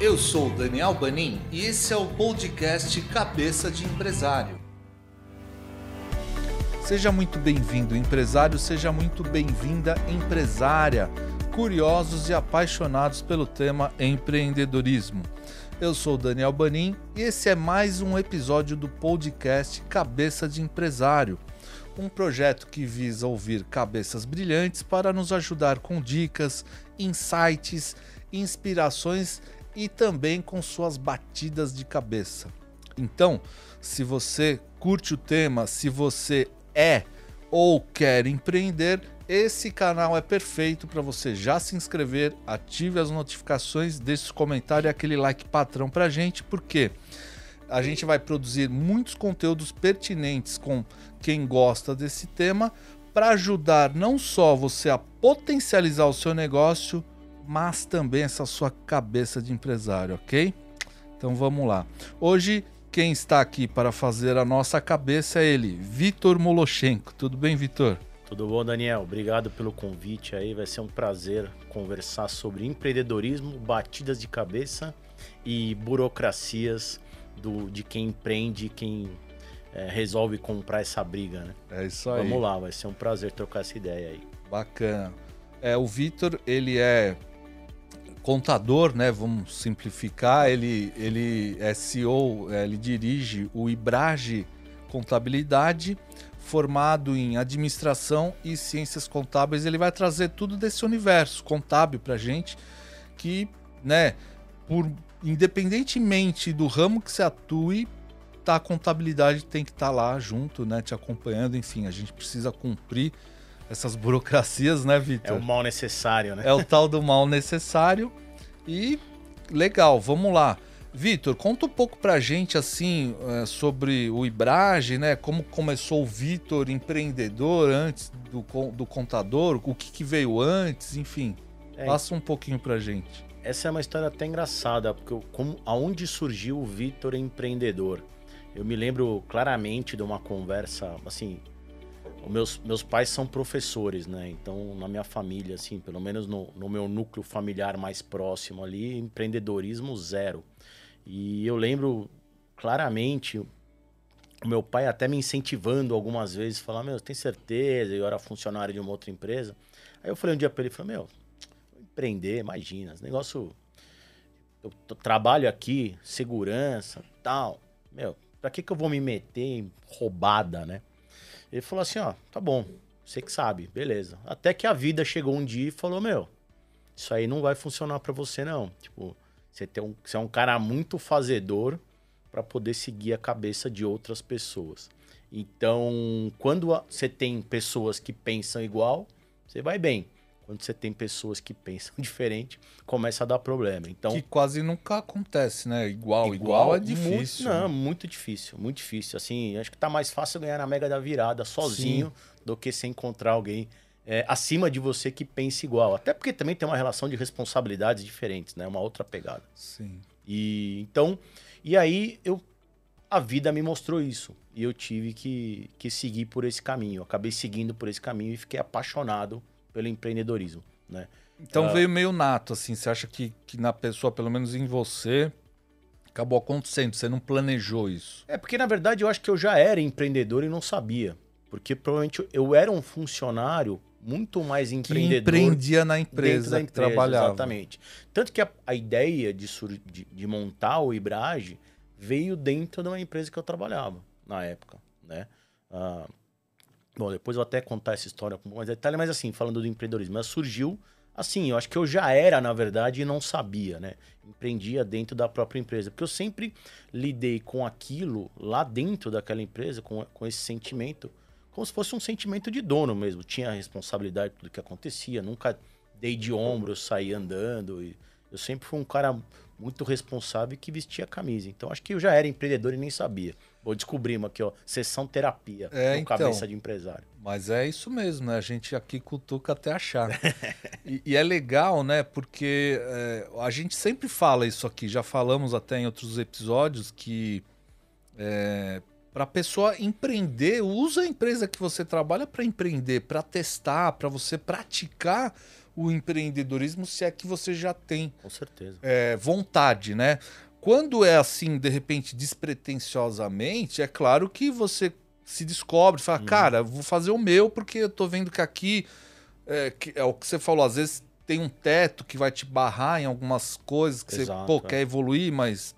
Eu sou Daniel Banin e esse é o podcast Cabeça de Empresário. Seja muito bem-vindo, empresário, seja muito bem-vinda, empresária, curiosos e apaixonados pelo tema empreendedorismo. Eu sou Daniel Banin e esse é mais um episódio do podcast Cabeça de Empresário, um projeto que visa ouvir cabeças brilhantes para nos ajudar com dicas, insights, inspirações e também com suas batidas de cabeça. Então, se você curte o tema, se você é ou quer empreender, esse canal é perfeito para você já se inscrever, ative as notificações, deixe os comentários e aquele like patrão para gente, porque a gente vai produzir muitos conteúdos pertinentes com quem gosta desse tema para ajudar não só você a potencializar o seu negócio, mas também essa sua cabeça de empresário, ok? Então vamos lá. Hoje quem está aqui para fazer a nossa cabeça é ele, Vitor Moloshenko. Tudo bem, Vitor? Tudo bom, Daniel? Obrigado pelo convite aí. Vai ser um prazer conversar sobre empreendedorismo, batidas de cabeça e burocracias do, de quem empreende, quem é, resolve comprar essa briga, né? É isso aí. Vamos lá, vai ser um prazer trocar essa ideia aí. Bacana. É, o Vitor, ele é contador, né? Vamos simplificar. Ele, ele é CEO, é, ele dirige o Ibrage Contabilidade formado em administração e ciências contábeis, ele vai trazer tudo desse universo contábil para gente, que, né, por independentemente do ramo que você atue, tá, a contabilidade tem que estar tá lá junto, né, te acompanhando. Enfim, a gente precisa cumprir essas burocracias, né, Vitor? É o mal necessário, né? É o tal do mal necessário. E legal, vamos lá. Vitor, conta um pouco pra gente assim é, sobre o Ibrage, né? Como começou o Vitor empreendedor antes do, do contador, o que, que veio antes, enfim. É, passa um pouquinho pra gente. Essa é uma história até engraçada, porque como, aonde surgiu o Vitor empreendedor? Eu me lembro claramente de uma conversa, assim, meus, meus pais são professores, né? Então, na minha família, assim, pelo menos no, no meu núcleo familiar mais próximo ali, empreendedorismo zero. E eu lembro claramente o meu pai até me incentivando algumas vezes, falar, meu, tem certeza? Eu era funcionário de uma outra empresa. Aí eu falei um dia para ele, falei, meu, empreender, imagina, esse negócio... Eu, trabalho aqui, segurança, tal. Meu, pra que que eu vou me meter em roubada, né? Ele falou assim, ó, tá bom, você que sabe, beleza. Até que a vida chegou um dia e falou, meu, isso aí não vai funcionar para você não. Tipo, você, tem um, você é um cara muito fazedor para poder seguir a cabeça de outras pessoas. Então, quando você tem pessoas que pensam igual, você vai bem. Quando você tem pessoas que pensam diferente, começa a dar problema. Então, que quase nunca acontece, né? Igual, igual, igual é difícil. Muito, não, muito difícil, muito difícil. Assim, acho que tá mais fácil ganhar na mega da virada sozinho Sim. do que se encontrar alguém é, acima de você que pense igual. Até porque também tem uma relação de responsabilidades diferentes, né? Uma outra pegada. Sim. E então, e aí eu a vida me mostrou isso e eu tive que, que seguir por esse caminho. Eu acabei seguindo por esse caminho e fiquei apaixonado pelo empreendedorismo, né? Então uh, veio meio nato, assim. Você acha que, que na pessoa, pelo menos em você, acabou acontecendo? Você não planejou isso? É porque na verdade eu acho que eu já era empreendedor e não sabia, porque provavelmente eu era um funcionário muito mais empreendedor. Que empreendia na empresa, da empresa que trabalhava. Exatamente. Tanto que a, a ideia de, de, de, montar o Ibrage veio dentro de uma empresa que eu trabalhava na época, né? Ah, bom, depois eu vou até contar essa história com mais detalhe, mas assim, falando do empreendedorismo, mas surgiu assim, eu acho que eu já era, na verdade, e não sabia, né? Empreendia dentro da própria empresa, porque eu sempre lidei com aquilo lá dentro daquela empresa, com, com esse sentimento, como se fosse um sentimento de dono mesmo. Tinha a responsabilidade de tudo que acontecia, nunca dei de ombro, saí andando. E eu sempre fui um cara muito responsável que vestia a camisa. Então acho que eu já era empreendedor e nem sabia. Vou descobrir aqui, ó, sessão terapia é, com então, cabeça de empresário. Mas é isso mesmo, né? A gente aqui cutuca até achar. e, e, é legal, né? Porque é, a gente sempre fala isso aqui, já falamos até em outros episódios que é, para a pessoa empreender, usa a empresa que você trabalha para empreender, para testar, para você praticar o empreendedorismo se é que você já tem Com certeza. é, vontade, né? Quando é assim, de repente, despretensiosamente, é claro que você se descobre, fala, cara, vou fazer o meu porque eu tô vendo que aqui é, que é o que você falou, às vezes tem um teto que vai te barrar em algumas coisas que Exato, você pô, é. quer evoluir, mas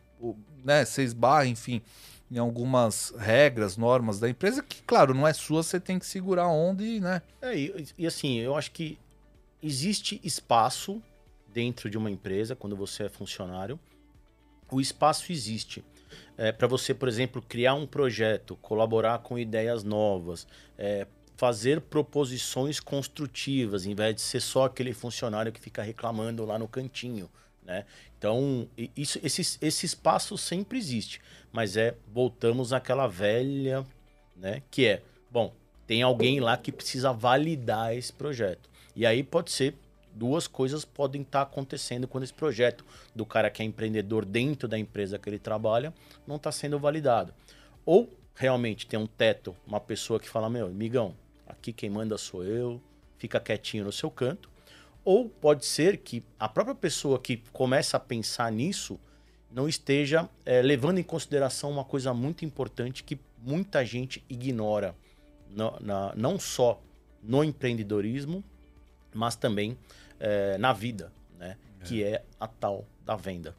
né, você esbarra, enfim, em algumas regras, normas da empresa que, claro, não é sua, você tem que segurar a onda e, né? É, e, e assim, eu acho que existe espaço dentro de uma empresa, quando você é funcionário. O espaço existe. para você, por exemplo, criar um projeto, colaborar com ideias novas, é, fazer proposições construtivas, em vez de ser só aquele funcionário que fica reclamando lá no cantinho. Né? Então, isso, esse, esse espaço sempre existe. Mas é, voltamos àquela velha, né? Que é, bom, tem alguém lá que precisa validar esse projeto. E aí pode ser duas coisas podem estar acontecendo quando esse projeto do cara que é empreendedor dentro da empresa que ele trabalha não está sendo validado. Ou realmente tem um teto, uma pessoa que fala, meu, amigão, aqui quem manda sou eu, fica quietinho no seu canto. Ou pode ser que a própria pessoa que começa a pensar nisso não esteja eh, levando em consideração uma coisa muito importante que muita gente ignora, no- na- não só no empreendedorismo, mas também eh, na vida, né? Que é a tal da venda,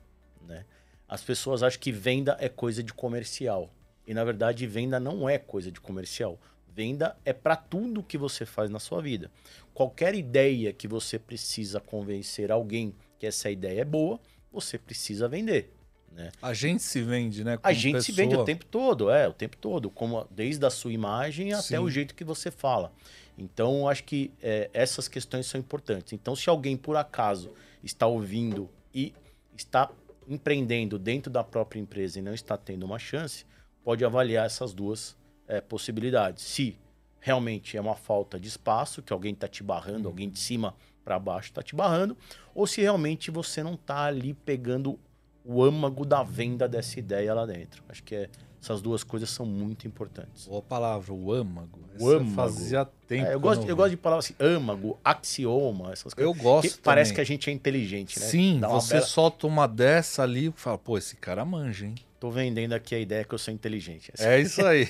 né? As pessoas acham que venda é coisa de comercial. E na verdade, venda não é coisa de comercial. Venda é para tudo que você faz na sua vida. Qualquer ideia que você precisa convencer alguém que essa ideia é boa, você precisa vender. Né? A gente se vende, né? A gente se pessoa. vende o tempo todo, é, o tempo todo, como desde a sua imagem até Sim. o jeito que você fala. Então, acho que é, essas questões são importantes. Então, se alguém por acaso está ouvindo e está empreendendo dentro da própria empresa e não está tendo uma chance, pode avaliar essas duas é, possibilidades. Se realmente é uma falta de espaço, que alguém está te barrando, alguém de cima para baixo está te barrando, ou se realmente você não está ali pegando o âmago da venda dessa ideia lá dentro. Acho que é- essas duas coisas são muito importantes. Boa palavra, o âmago. O âmago. Fazia tempo. É, eu, gosto, eu vi. gosto de palavras assim, âmago, axioma, essas coisas. Eu gosto. Que parece que a gente é inteligente, né? Sim, você bela- solta uma dessa ali e fala, pô, esse cara manja, hein? Tô vendendo aqui a ideia que eu sou inteligente. É isso aí.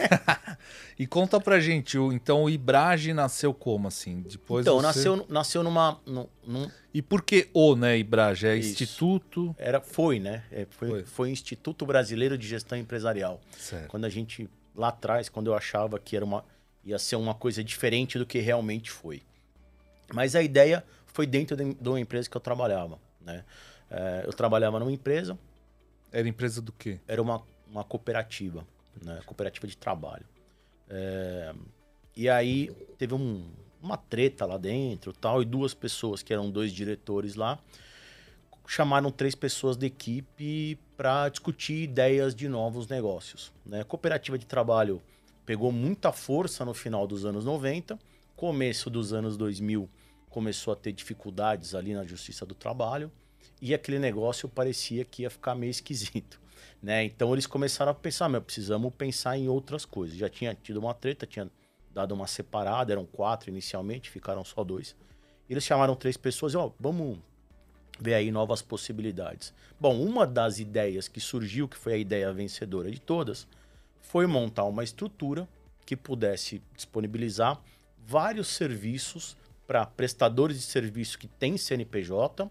e conta pra gente, então o Ibrage nasceu como assim? Depois então, você- nasceu, nasceu numa. num- num- E por que o, né, Ibrage? É Isso. instituto. era, foi, né? É, foi, Foi. foi Instituto Brasileiro de Gestão Empresarial. Certo. Quando a gente, lá atrás, quando eu achava que era uma, ia ser uma coisa diferente do que realmente foi. Mas a ideia foi dentro de, de uma empresa que eu trabalhava, né? É, eu trabalhava numa empresa, Era empresa do quê? era uma, uma cooperativa, né? Cooperativa de trabalho. É, e aí teve um- uma treta lá dentro tal, e duas pessoas, que eram dois diretores lá, chamaram três pessoas da equipe para discutir ideias de novos negócios. Né? Cooperativa de trabalho pegou muita força no final dos anos 90, começo dos anos 2000 começou a ter dificuldades ali na justiça do trabalho e aquele negócio parecia que ia ficar meio esquisito. Né? Então eles começaram a pensar, meu, precisamos pensar em outras coisas. Já tinha tido uma treta, tinha dado uma separada, eram quatro inicialmente, ficaram só dois. Eles chamaram três pessoas e, ó, vamos ver aí novas possibilidades. Bom, uma das ideias que surgiu, que foi a ideia vencedora de todas, foi montar uma estrutura que pudesse disponibilizar vários serviços para prestadores de serviço que têm CNPJ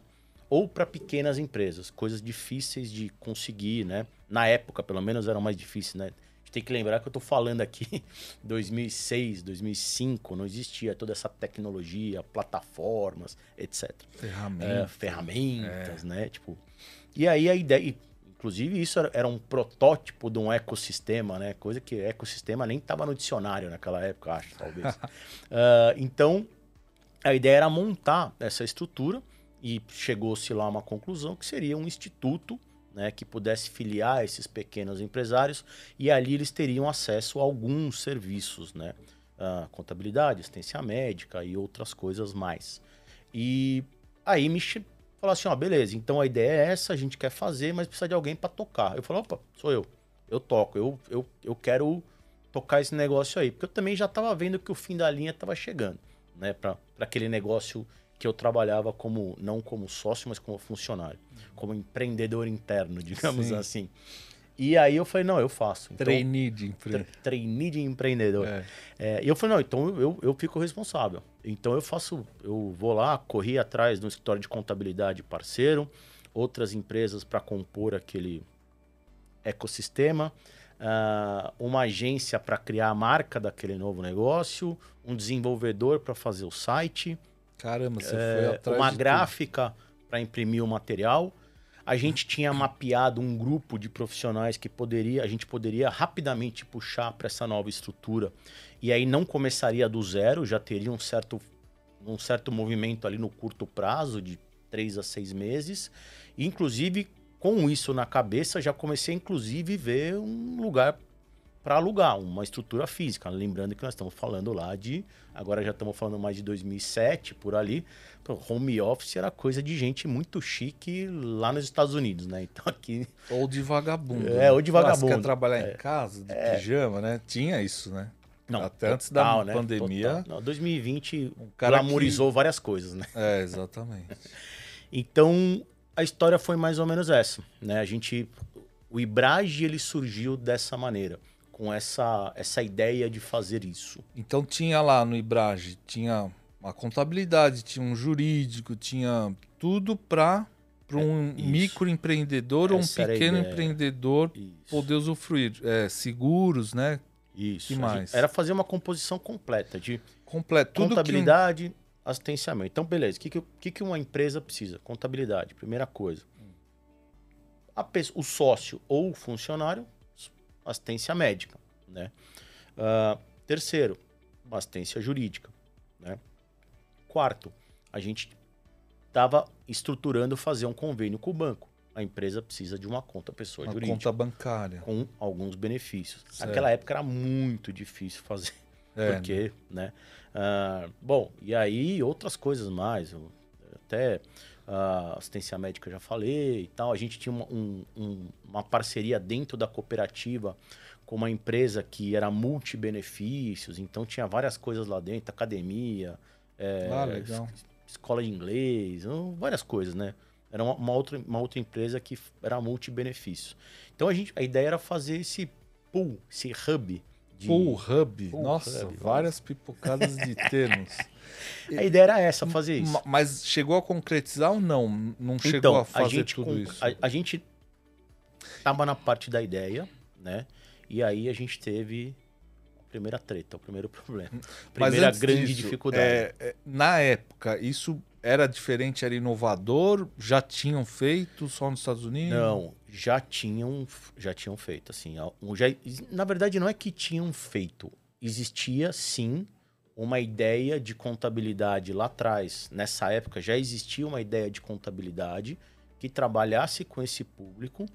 ou para pequenas empresas, coisas difíceis de conseguir, né? Na época, pelo menos, eram mais difíceis, né? A gente tem que lembrar que eu estou falando aqui 2006, 2005, não existia toda essa tecnologia, plataformas, etc Ferramenta. é, ferramentas, né? Tipo, e aí a ideia, inclusive isso era, um protótipo de um ecossistema, né? Coisa que ecossistema nem estava no dicionário naquela época, acho, talvez. Ah, então, a ideia era montar essa estrutura e chegou-se lá a uma conclusão que seria um instituto né, que pudesse filiar esses pequenos empresários e ali eles teriam acesso a alguns serviços, né? Ah, contabilidade, assistência médica e outras coisas mais. E aí me falou assim, ó, beleza, então a ideia é essa, a gente quer fazer, mas precisa de alguém para tocar. Eu falei, opa, sou eu. Eu toco, eu, eu, eu quero tocar esse negócio aí. Porque eu também já estava vendo que o fim da linha estava chegando, né? Para aquele negócio que eu trabalhava como não como sócio, mas como funcionário, como empreendedor interno, digamos Sim. assim. E aí eu falei, não, eu faço. Então, trainee de empreendedor. Trainee de empreendedor. É. É, e eu falei, não, então eu, eu fico responsável. Então eu faço, eu vou lá, corri atrás no escritório de contabilidade parceiro, outras empresas para compor aquele ecossistema, uh, uma agência para criar a marca daquele novo negócio, um desenvolvedor para fazer o site. Caramba, você é, foi atrás Uma gráfica para imprimir o material a gente tinha mapeado um grupo de profissionais que poderia, a gente poderia rapidamente puxar para essa nova estrutura. E aí não começaria do zero, já teria um certo, um certo movimento ali no curto prazo, de três a seis meses. E, inclusive, com isso na cabeça, já comecei, inclusive, ver um lugar para alugar, uma estrutura física. Lembrando que nós estamos falando lá de. Agora já estamos falando mais de 2007, por ali. Home office era coisa de gente muito chique lá nos Estados Unidos, né? Então aqui. Ou de vagabundo. É, né? ou de vagabundo. Você quer trabalhar é. em casa, de é. pijama, né? Tinha isso, né? Não, Até antes da né? pandemia. Não, 2020 um cara glamorizou que... várias coisas, né? É, exatamente. então, a história foi mais ou menos essa, né? A gente. O Ibrage ele surgiu dessa maneira com essa, essa ideia de fazer isso. Então tinha lá no Ibrage, tinha a contabilidade, tinha um jurídico, tinha tudo para para um é, microempreendedor ou um pequeno empreendedor isso. poder usufruir. É, seguros, né? Isso. que mais? Era fazer uma composição completa de Completo. contabilidade, que... assistenciamento. Então, beleza. O que, que, que uma empresa precisa? Contabilidade, primeira coisa. A, o sócio ou o funcionário assistência médica. Né? Uh, terceiro, assistência jurídica. Né? Quarto, a gente estava estruturando fazer um convênio com o banco. A empresa precisa de uma conta pessoa uma jurídica. conta bancária. Com alguns benefícios. Certo. Naquela época era muito difícil fazer. É, porque, né? né? Uh, bom, e aí outras coisas mais. Até uh, assistência médica já falei e tal. A gente tinha uma, um, um, uma parceria dentro da cooperativa com uma empresa que era multi-benefícios, então tinha várias coisas lá dentro, academia, é, ah, escola de inglês, várias coisas, né? Era uma, uma, outra, uma outra empresa que era multi-benefício. Então a, gente, a ideia era fazer esse pool, esse hub. De... Pool hub. Pool Nossa, hub, várias pipocadas de termos. A ideia era essa, fazer isso. Mas chegou a concretizar ou não? Não chegou então, a fazer a tudo com, isso? A, a gente estava na parte da ideia, né? E aí a gente teve a primeira treta, o primeiro problema. A primeira grande disso, dificuldade. É, é, na época, isso era diferente, era inovador? Já tinham feito só nos Estados Unidos? Não, já tinham, já tinham feito. Assim, já, na verdade, não é que tinham feito. Existia, sim, uma ideia de contabilidade lá atrás. Nessa época já existia uma ideia de contabilidade que trabalhasse com esse público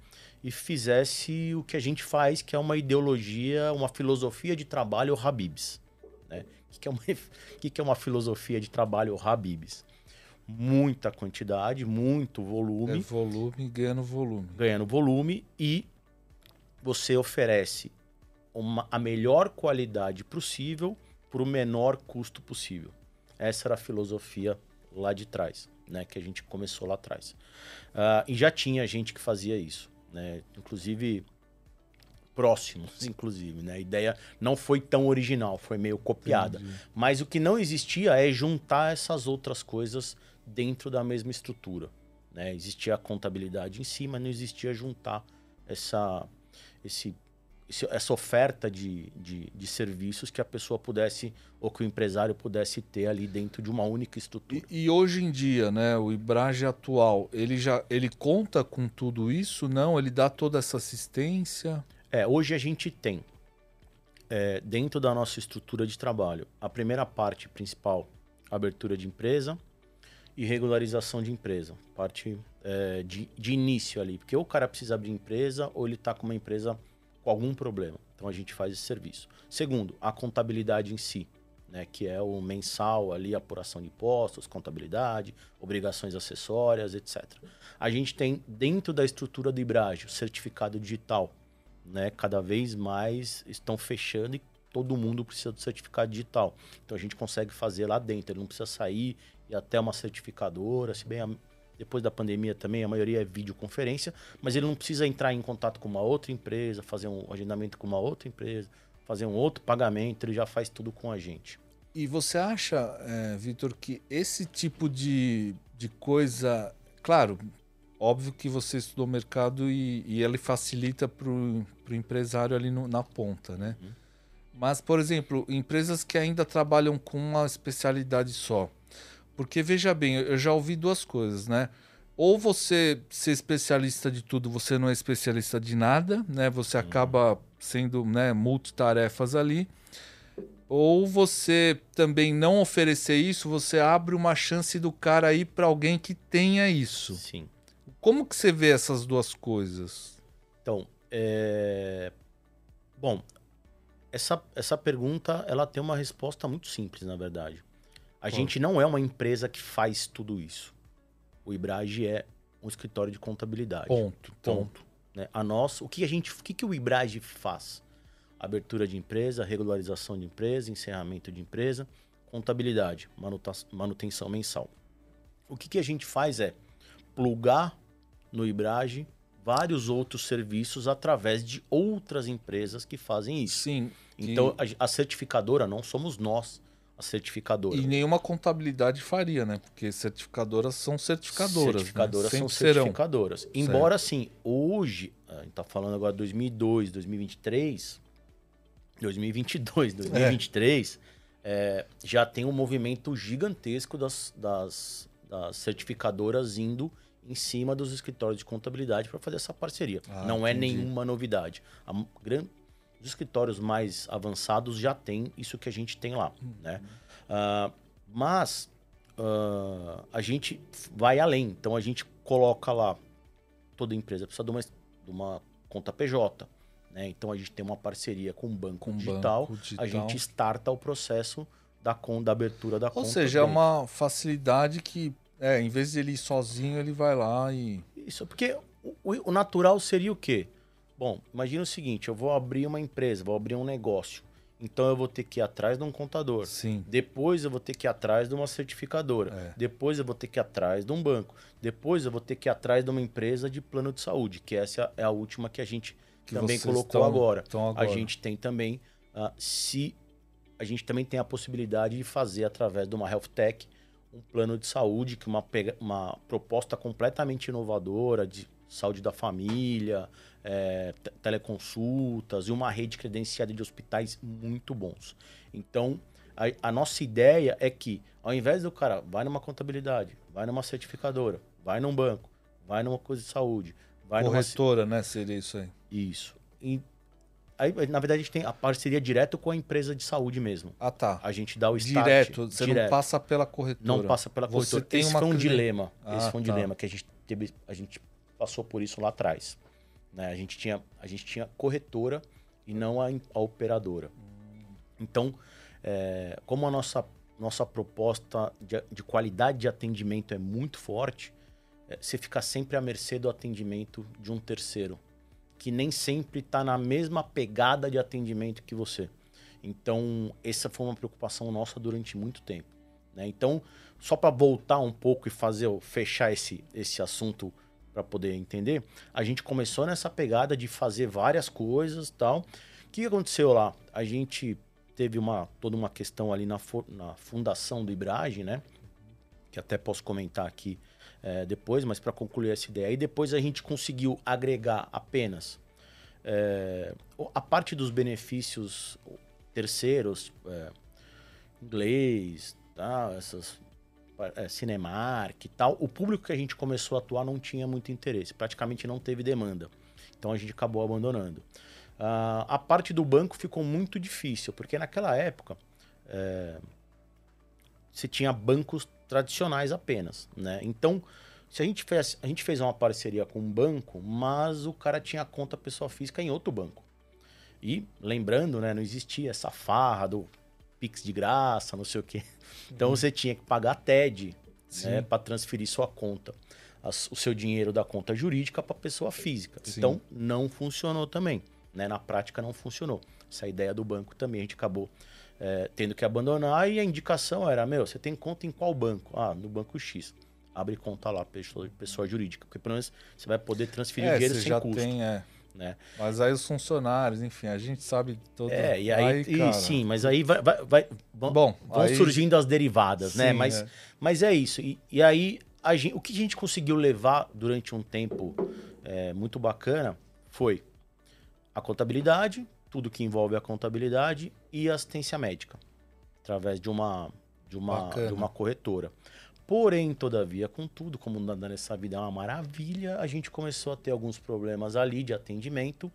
e fizesse o que a gente faz, que é uma ideologia, uma filosofia de trabalho Habibs. Né? O que é, uma, que é uma filosofia de trabalho Habibs? Muita quantidade, muito volume. É volume ganhando volume. Ganhando volume e você oferece uma, a melhor qualidade possível por o menor custo possível. Essa era a filosofia lá de trás, né? Que a gente começou lá atrás. Uh, e já tinha gente que fazia isso, né? Inclusive próximos, inclusive, né? A ideia não foi tão original, foi meio copiada. Entendi. Mas o que não existia é juntar essas outras coisas dentro da mesma estrutura. Né? Existia a contabilidade em si, mas não existia juntar essa, esse essa oferta de, de, de, serviços que a pessoa pudesse, ou que o empresário pudesse ter ali dentro de uma única estrutura. E, e hoje em dia, né, o Ibrage atual, ele já ele conta com tudo isso? Não? Ele dá toda essa assistência? É, hoje a gente tem, é, dentro da nossa estrutura de trabalho, a primeira parte principal, abertura de empresa e regularização de empresa. Parte é, de, de início ali, porque ou o cara precisa abrir empresa ou ele está com uma empresa com algum problema. Então a gente faz esse serviço. Segundo, a contabilidade em si, né, que é o mensal ali, apuração de impostos, contabilidade, obrigações acessórias, etc. A gente tem dentro da estrutura do Ibrage o certificado digital, né, cada vez mais estão fechando e todo mundo precisa do certificado digital. Então a gente consegue fazer lá dentro, ele não precisa sair e até uma certificadora, se bem a, depois da pandemia também a maioria é videoconferência, mas ele não precisa entrar em contato com uma outra empresa, fazer um agendamento com uma outra empresa, fazer um outro pagamento, ele já faz tudo com a gente. E você acha, é, Vitor, que esse tipo de, de coisa, claro, óbvio que você estudou mercado e, e ele facilita para o empresário ali no, na ponta, né? Uhum. Mas, por exemplo, empresas que ainda trabalham com uma especialidade só. Porque, veja bem, eu já ouvi duas coisas, né? Ou você ser especialista de tudo, você não é especialista de nada, né? Você acaba sendo né, multitarefas ali. Ou você também não oferecer isso, você abre uma chance do cara ir para alguém que tenha isso. Sim. Como que você vê essas duas coisas? Então, é... bom, essa, essa pergunta ela tem uma resposta muito simples, na verdade. A gente não é uma empresa que faz tudo isso. O Ibrage é um escritório de contabilidade. Ponto. Ponto. Né? A nossa, o que a gente, o que, que o Ibrage faz? Abertura de empresa, regularização de empresa, encerramento de empresa, contabilidade, manutenção mensal. O que, que a gente faz é plugar no Ibrage vários outros serviços através de outras empresas que fazem isso. Sim. Então, a, a certificadora não somos nós, a certificadora. E nenhuma contabilidade faria, né? Porque certificadoras são certificadoras. Né? Certificadoras né? são certificadoras. Serão. Embora, certo. assim, hoje, a gente está falando agora de 2002, 2023, 2022, 2023, é. É, já tem um movimento gigantesco das, das, das certificadoras indo em cima dos escritórios de contabilidade para fazer essa parceria. Ah, não é entendi. é nenhuma novidade. A, gran, os escritórios mais avançados já têm isso que a gente tem lá, uhum. né? Uh, mas uh, a gente vai além. Então a gente coloca lá toda empresa precisa de uma, de uma conta PJ. Né? Então a gente tem uma parceria com um banco, com digital, banco digital, a gente starta o processo da, da abertura da Ou conta. Ou seja, é uma facilidade que é, em vez de ele ir sozinho, ele vai lá e. Isso, porque o, o natural seria o quê? Bom, imagina o seguinte: eu vou abrir uma empresa, vou abrir um negócio. Então eu vou ter que ir atrás de um contador. Sim. Depois eu vou ter que ir atrás de uma certificadora. É. Depois eu vou ter que ir atrás de um banco. Depois eu vou ter que ir atrás de uma empresa de plano de saúde, que essa é a última que a gente que também colocou agora. agora. A gente tem também, uh, se a gente também tem a possibilidade de fazer através de uma health tech um plano de saúde, que uma, uma proposta completamente inovadora de saúde da família, é, teleconsultas e uma rede credenciada de hospitais muito bons. Então, a, a, nossa ideia é que, ao invés do cara, vai numa contabilidade, vai numa certificadora, vai num banco, vai numa coisa de saúde, vai Corretora, numa... né? Seria isso aí. Isso. E Aí, na verdade, a gente tem a parceria direto com a empresa de saúde mesmo. Ah, tá. A gente dá o start. Direto, você direto. não passa pela corretora. Não passa pela corretora. Você tem Esse uma foi um dilema. Ah, Esse foi um tá. dilema que a gente teve, a gente passou por isso lá atrás. Né? A, gente tinha, a gente tinha corretora e não a, a operadora. Então, é, como a nossa, nossa proposta de, de, qualidade de atendimento é muito forte, é, você fica sempre à mercê do atendimento de um terceiro que nem sempre está na mesma pegada de atendimento que você. Então, essa foi uma preocupação nossa durante muito tempo. Né? Então, só para voltar um pouco e fazer fechar esse, esse assunto para poder entender, a gente começou nessa pegada de fazer várias coisas tal. O que aconteceu lá? A gente teve uma toda uma questão ali na, na fundação do Ibrage, né? Que até posso comentar aqui é, depois, mas para concluir essa ideia. E depois a gente conseguiu agregar apenas é, a parte dos benefícios terceiros, é, inglês, tá? essas é, Cinemark e tal. O público que a gente começou a atuar não tinha muito interesse, praticamente não teve demanda. Então a gente acabou abandonando. Uh, a parte do banco ficou muito difícil, porque naquela época é, se tinha bancos tradicionais apenas, né? Então, se a gente fez, a gente fez uma parceria com um banco, mas o cara tinha conta pessoa física em outro banco. E lembrando, né, não existia essa farra do Pix de graça, não sei o quê. Então uhum. você tinha que pagar a TED né, para transferir sua conta, o seu dinheiro da conta jurídica para pessoa física. Sim. Então não funcionou também. Né? Na prática não funcionou. essa ideia do banco também. A gente acabou é, tendo que abandonar e a indicação era: meu, você tem conta em qual banco? Ah, no banco X. Abre conta lá, pessoa, pessoa jurídica, porque pelo menos você vai poder transferir É, dinheiro sem já custo. tem, é. Né? Mas aí os funcionários, enfim, a gente sabe todo. É, e aí, e cara, sim, mas aí vai, vai, vai- vão, Bom, vão aí- surgindo as derivadas, né? Sim, Mas é. mas é isso. E, e aí, gente, o que a gente conseguiu levar durante um tempo é, muito bacana foi a contabilidade, tudo que envolve a contabilidade e assistência médica, através de uma, de uma, de uma corretora. Porém, todavia, contudo, como nada nessa vida é uma maravilha, a gente começou a ter alguns problemas ali de atendimento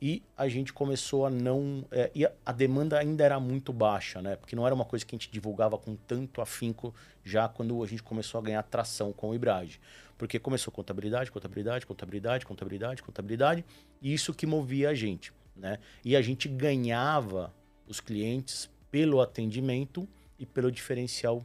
e a gente começou a não. é, e a, a demanda ainda era muito baixa, né? Porque não era uma coisa que a gente divulgava com tanto afinco já quando a gente começou a ganhar tração com o Ibrage. Porque começou contabilidade, contabilidade, contabilidade, contabilidade, contabilidade, e isso que movia a gente, né? E a gente ganhava os clientes pelo atendimento e pelo diferencial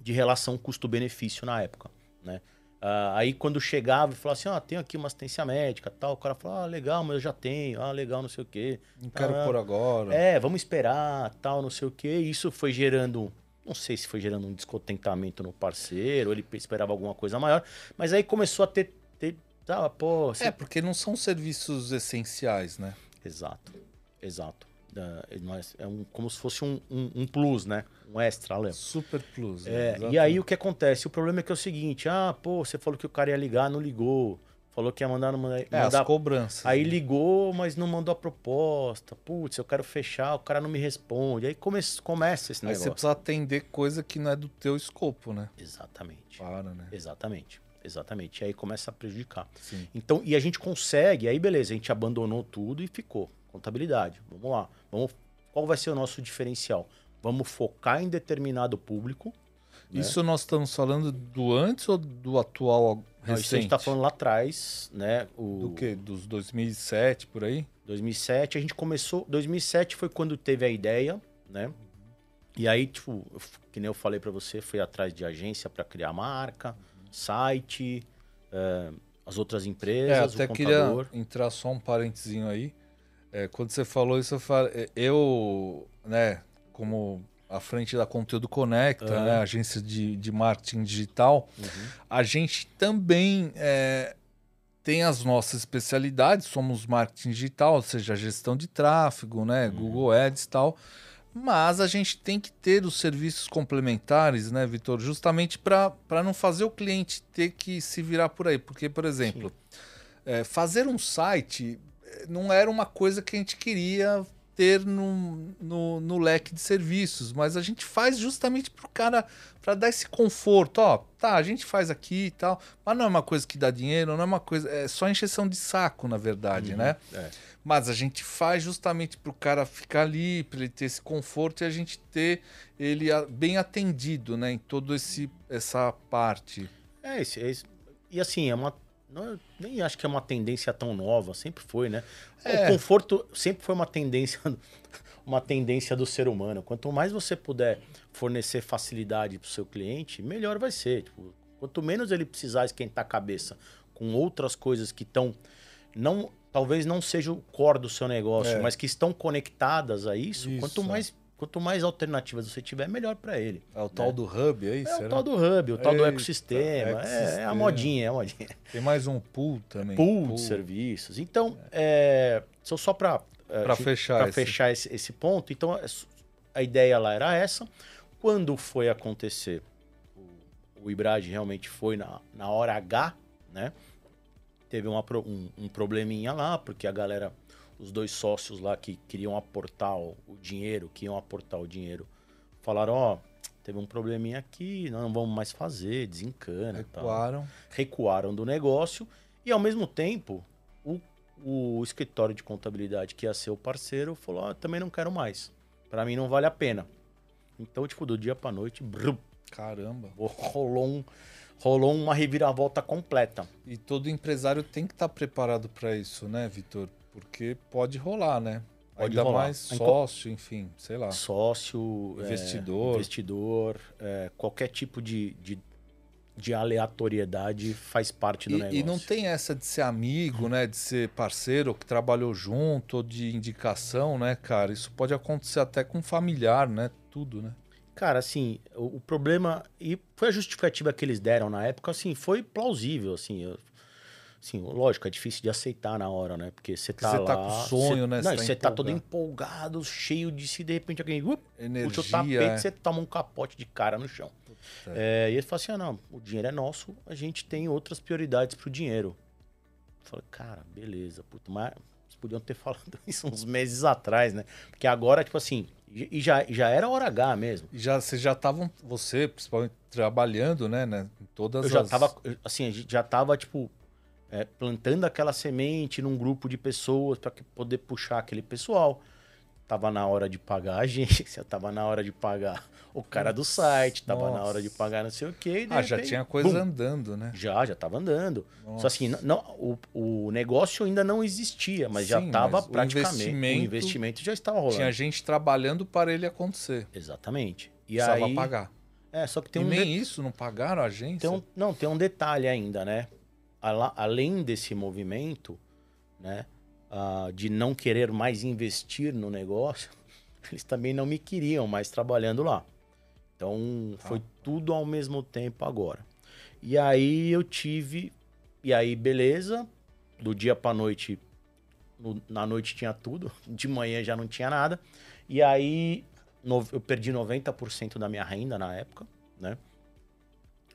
de relação custo-benefício na época, né? Ah, aí quando chegava e falava assim, ah, tenho aqui uma assistência médica, tal, o cara falava, ah, legal, mas eu já tenho, ah, legal, não sei o quê. Não quero Ah, por agora. É, vamos esperar, tal, não sei o quê. E Isso foi gerando, não sei se foi gerando um descontentamento no parceiro, ele esperava alguma coisa maior, mas aí começou a ter, ter tá, pô, você É, porque não são serviços essenciais, né? Exato, exato. É, mas é um, como se fosse um, um, um plus, né? Um extra, Léo. Super plus. É, né? e aí o que acontece? O problema é que é o seguinte: ah, pô, você falou que o cara ia ligar, não ligou. Falou que ia mandar, não mandar. É, as mandar- cobranças. Aí né? ligou, mas não mandou a proposta. Putz, eu quero fechar, o cara não me responde. Aí come, começa esse Aí negócio. você precisa atender coisa que não é do teu escopo, né? Exatamente. Para, né? Exatamente. Exatamente. E aí começa a prejudicar. Sim. Então, e a gente consegue, aí beleza, a gente abandonou tudo e ficou. Contabilidade. Vamos lá. Vamos, qual vai ser o nosso diferencial? Vamos focar em determinado público. né? Isso nós estamos falando do antes ou do atual Não, isso a recente? gente tá falando lá atrás, né? O Do quê? Dos 2007, por aí? 2007, a gente começou. 2007 foi quando teve a ideia, né? E aí, tipo, eu que nem eu falei pra você, fui atrás de agência pra criar marca, site, eh, as outras É, empresas, até o queria contador. entrar só um parentezinho aí. É, quando você falou isso, eu, falei, eu né, como à frente da Conteúdo Conecta, Aham. né, agência de, de marketing digital, Uhum. a gente também é, tem as nossas especialidades, somos marketing digital, ou seja, gestão de tráfego, né, Uhum. Google Ads e tal. Mas a gente tem que ter os serviços complementares, né, Vitor? Justamente para não fazer o cliente ter que se virar por aí. Porque, por exemplo, é, fazer um site não era uma coisa que a gente queria ter no, no, no leque de serviços, mas a gente faz justamente para o cara, para dar esse conforto. Ó, tá, a gente faz aqui e tal, mas não é uma coisa que dá dinheiro, não é uma coisa. É só encheção de saco, na verdade, Uhum. né? É. Mas a gente faz justamente para o cara ficar ali, para ele ter esse conforto e a gente ter ele bem atendido, né? Em toda essa parte. É, esse, é esse- E assim, é uma. Não, nem acho que é uma tendência tão nova, sempre foi, né? É. O conforto sempre foi uma tendência, uma tendência do ser humano. Quanto mais você puder fornecer facilidade para o seu cliente, melhor vai ser. Tipo, quanto menos ele precisar esquentar a cabeça com outras coisas que estão. Não, talvez não seja o core do seu negócio, É. mas que estão conectadas a isso, Isso, quanto mais. Quanto mais alternativas você tiver, melhor para ele. É o tal do hub, é isso? É o Será? tal do hub, o tal do Eita, ecossistema. É, é a ecossistema. modinha, é a modinha. Tem mais um pool também. Pool de serviços. Então, é, só, só para Pra fechar esse. fechar esse, esse ponto, então é, a ideia lá era essa. Quando foi acontecer, o, o Ibrad realmente foi na, na hora H, né? Teve uma um, um probleminha lá, porque a galera, os dois sócios lá que queriam aportar o, dinheiro, que iam aportar o dinheiro, falaram, ó, teve um probleminha aqui, não vamos mais fazer, desencana. e tal Recuaram. recuaram do negócio e ao mesmo tempo o, o escritório de contabilidade que ia ser o parceiro falou ah, também não quero mais Pra mim não vale a pena então tipo do dia pra noite brum, Caramba. rolou um rolou uma reviravolta completa E todo empresário tem que estar preparado para isso, né, Vitor? Porque pode rolar, né? Pode Ainda rolar. mais sócio, enfim, sei lá. sócio é, Investidor. investidor é, qualquer tipo de, de de aleatoriedade faz parte do e, negócio. E não tem essa de ser amigo, né? De ser parceiro, que trabalhou junto, ou de indicação, né, cara? Isso pode acontecer até com familiar, né? Tudo, né? Cara, assim, o, o problema. E foi a justificativa que eles deram na época, assim, foi plausível, assim. Eu, assim, lógico, é difícil de aceitar na hora, né? Porque você tá você lá... tá com sonho, cê, né? Não, você você tá, tá todo empolgado, cheio de si, de repente alguém uh, Energia, puxa o tapete, é. você toma um capote de cara no chão. É, e ele falou assim: ah, não, o dinheiro é nosso, a gente tem outras prioridades pro dinheiro. Eu falei, cara, beleza, puto, mas vocês podiam ter falado isso uns meses atrás, né? Porque agora, tipo assim, e já, já era hora H mesmo. E já, vocês já estavam, você, principalmente, trabalhando, né, né? Em todas Eu já as... tava, assim, a gente já tava, tipo, é, plantando aquela semente num grupo de pessoas para poder puxar aquele pessoal. Tava na hora de pagar a agência, tava na hora de pagar o cara do site, tava na Nossa. hora de pagar não sei o quê. Ah, já repente, tinha coisa bum, andando, né? Já, já tava andando. Nossa. Só assim, não, o, o negócio ainda não existia, mas já Sim, tava mas o praticamente. investimento- O investimento já estava rolando. Tinha gente trabalhando para ele acontecer. Exatamente. E Precisava aí. pagar. É, só que tem e um nem de- isso, não pagaram a agência? Tem um- não, tem um detalhe ainda, né? Além desse movimento, né? ah, de não querer mais investir no negócio, eles também não me queriam mais trabalhando lá. Então, Tá. foi tudo ao mesmo tempo agora. E aí eu tive. E aí, beleza. Do dia pra noite. no- na noite tinha tudo. De manhã já não tinha nada. E aí no- eu perdi 90% da minha renda na época, né?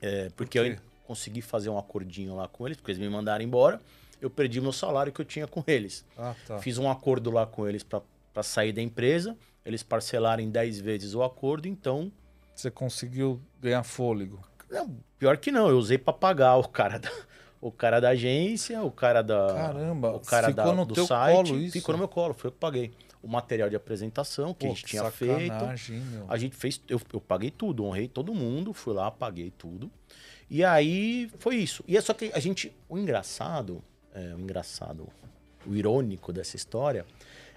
É, porque Por eu? Consegui fazer um acordinho lá com eles, porque eles me mandaram embora. Eu perdi meu salário que eu tinha com eles. Ah, tá. Fiz um acordo lá com eles para sair da empresa. Eles parcelaram em 10 vezes o acordo, então. Você conseguiu ganhar fôlego. Não, pior que não, eu usei para pagar o cara da, o cara da agência, o cara da. Caramba, o cara ficou da, no do teu site. colo isso? Ficou no meu colo, foi eu que paguei. O material de apresentação que Pô, a gente que tinha feito. meu? A gente fez, eu, eu paguei tudo, honrei todo mundo, fui lá, paguei tudo. E aí foi isso. E é só que a gente, o engraçado, é, o engraçado, o irônico dessa história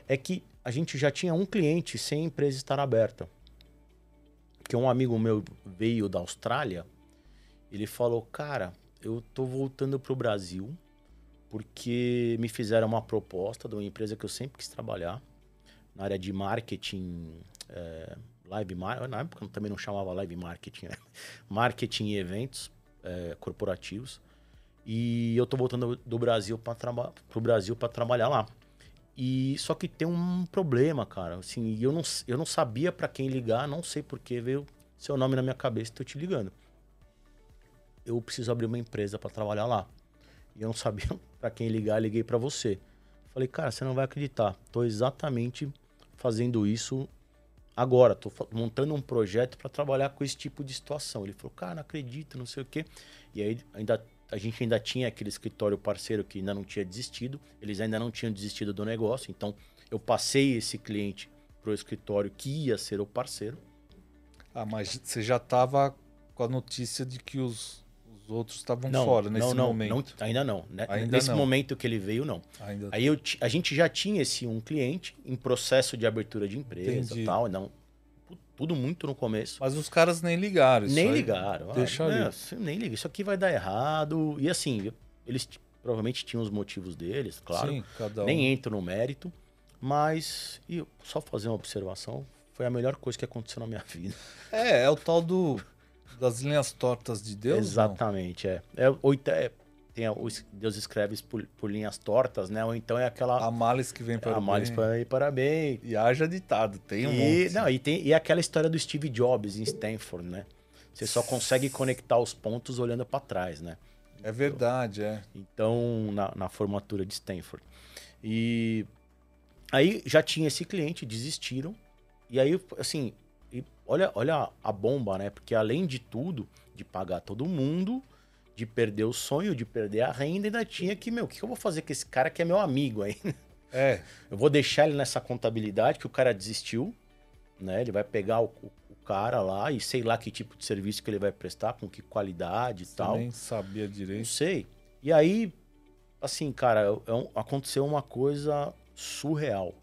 é que a gente já tinha um cliente sem a empresa estar aberta. Que um amigo meu veio da Austrália, ele falou: "Cara, eu tô voltando pro Brasil porque me fizeram uma proposta de uma empresa que eu sempre quis trabalhar na área de marketing, é, live marketing, na época também não chamava live marketing, né? marketing e eventos é, corporativos. E eu tô voltando do Brasil para traba pro Brasil para trabalhar lá. E só que tem um problema, cara. Assim, eu não, eu não sabia para quem ligar, não sei por que veio seu nome na minha cabeça e tô te ligando. Eu preciso abrir uma empresa para trabalhar lá. E eu não sabia para quem ligar, liguei para você. Falei, cara, você não vai acreditar. Tô exatamente fazendo isso agora. Fa- montando um projeto para trabalhar com esse tipo de situação. Ele falou, cara, não acredito, não sei o quê. E aí ainda a gente ainda tinha aquele escritório parceiro que ainda não tinha desistido. Eles ainda não tinham desistido do negócio. Então eu passei esse cliente pro escritório que ia ser o parceiro. Ah, mas você já tava com a notícia de que os outros estavam fora nesse não, não, momento. não, ainda não. né? Ainda Nesse momento que ele veio, não. Ainda Aí eu a gente já tinha esse um cliente em processo de abertura de empresa e tal, não. Tudo muito no começo. Mas os caras nem ligaram. isso nem ligaram. Deixa ah, nem liga. Isso aqui vai dar errado. E assim, eles provavelmente tinham os motivos deles, claro. Sim, cada um. Nem entro no mérito. Mas, e eu- só fazer uma observação, foi a melhor coisa que aconteceu na minha vida. É, é o tal do das linhas tortas de Deus. não? Exatamente, é. é, ou então é- tem a- Deus escreve por, por linhas tortas, né? Ou então é aquela. Há males que vem para a males bem. para ir para bem. E haja ditado, tem um e, monte. não, e, tem, e aquela história do Steve Jobs em Stanford, né? Você só consegue conectar os pontos olhando para trás, né? É verdade, é. Então, na, na formatura de Stanford. E aí já tinha esse cliente, desistiram. E aí, assim, olha, olha a bomba, né? Porque além de tudo, de pagar todo mundo, de perder o sonho, de perder a renda, ainda tinha que, meu, o que eu vou fazer com esse cara que é meu amigo aí? É, Eu vou deixar ele nessa contabilidade que o cara desistiu, né? Ele vai pegar o, o- cara lá e sei lá que tipo de serviço que ele vai prestar, com que qualidade e tal. nem sabia Não direito. sei. E aí, assim, cara, é aconteceu uma coisa surreal.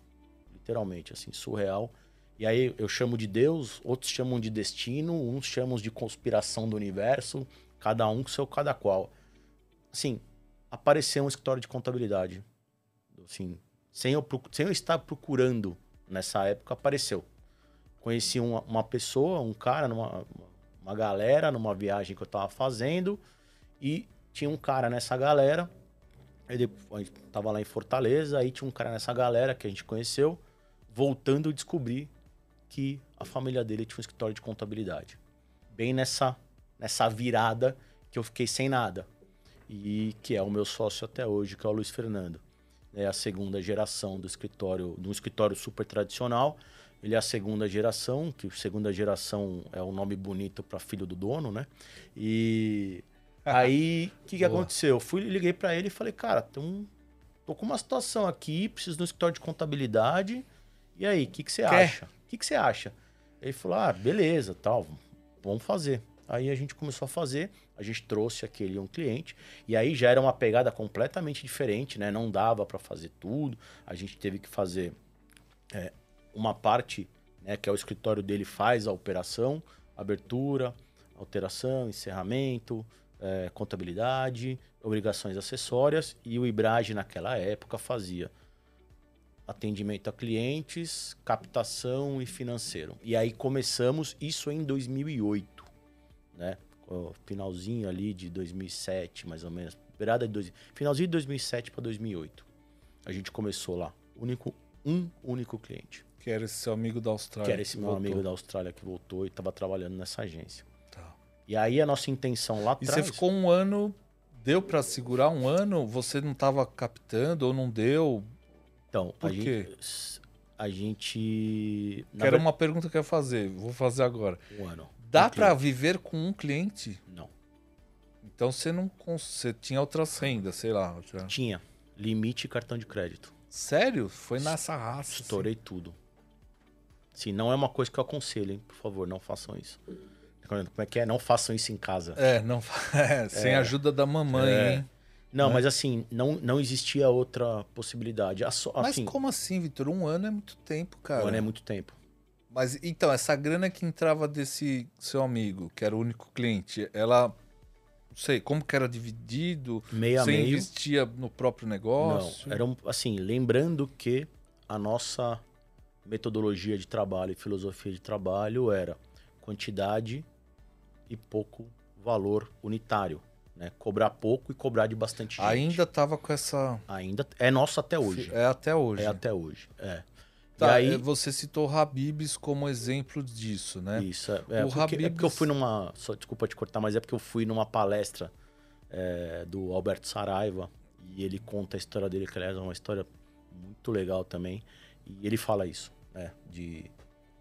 Literalmente, assim, surreal. E aí eu chamo de Deus, outros chamam de destino, uns chamam de conspiração do universo, Cada um com seu cada qual. Assim, apareceu um escritório de contabilidade. Assim, sem eu, sem eu estar procurando nessa época, apareceu. Conheci uma, uma pessoa, um cara, numa, uma galera, numa viagem que eu tava fazendo. E tinha um cara nessa galera. Ele tava lá em Fortaleza, aí tinha um cara nessa galera que a gente conheceu. Voltando, eu descobri que a família dele tinha um escritório de contabilidade. Bem nessa, nessa virada que eu fiquei sem nada. E que é o meu sócio até hoje, que é o Luiz Fernando. É a segunda geração do escritório, de um escritório super tradicional. Ele é a segunda geração, que segunda geração é o um nome bonito para filho do dono, né? E aí, o que, que aconteceu? Eu fui, liguei para ele e falei, cara, tem um, tô com uma situação aqui, preciso de um escritório de contabilidade. E aí, o que, que você Quer? acha? Que, que você acha? Ele falou, ah, beleza, tal, vamos fazer. Aí a gente começou a fazer, a gente trouxe aquele um cliente, e aí já era uma pegada completamente diferente, né? Não dava para fazer tudo, a gente teve que fazer é, uma parte, né, que é o escritório dele faz a operação, abertura, alteração, encerramento, é, contabilidade, obrigações acessórias, e o Ibrage naquela época fazia atendimento a clientes, captação e financeiro. E aí começamos isso em 2008, né? O finalzinho ali de 2007, mais ou menos, virada de dois, finalzinho de 2007 para 2008. A gente começou lá, único um único cliente. Que era esse seu amigo da Austrália. Que era esse que meu voltou. amigo da Austrália que voltou e estava trabalhando nessa agência. Tá. E aí a nossa intenção lá atrás. E você ficou um ano, deu para segurar um ano? Você não estava captando ou não deu? Então, Por a quê? gente. A gente. Que era uma pergunta que eu ia fazer, vou fazer agora. Um ano. Dá para viver com um cliente? Não. Então você não você tinha outras rendas, sei lá. Já... Tinha. Limite cartão de crédito. Sério? Foi nessa raça? Estourei assim. tudo. Sim, não é uma coisa que eu aconselho, hein? Por favor, não façam isso. Como é que é? Não façam isso em casa. É, não, é, sem é, ajuda da mamãe, é. hein? Não, é. mas assim, não, não existia outra possibilidade. A so, mas como assim, Vitor? Um ano é muito tempo, cara. Um ano é muito tempo. Mas então, essa grana que entrava desse seu amigo, que era o único cliente, ela. Não sei, como que era dividido? Meio a Você meio. investia no próprio negócio? Não, era um, assim, lembrando que a nossa metodologia de trabalho e filosofia de trabalho era quantidade e pouco valor unitário. Né? Cobrar pouco e cobrar de bastante gente. Ainda estava com essa. Ainda é nosso até hoje. É até hoje. É até hoje. É. Tá, aí... É, você citou Habibs como exemplo disso, né? Isso. É, é, porque, Habibs... é porque eu fui numa. Só, desculpa te cortar, mas é porque eu fui numa palestra é, do Alberto Saraiva e ele conta a história dele, que aliás é uma história muito legal também. E ele fala isso, né? De,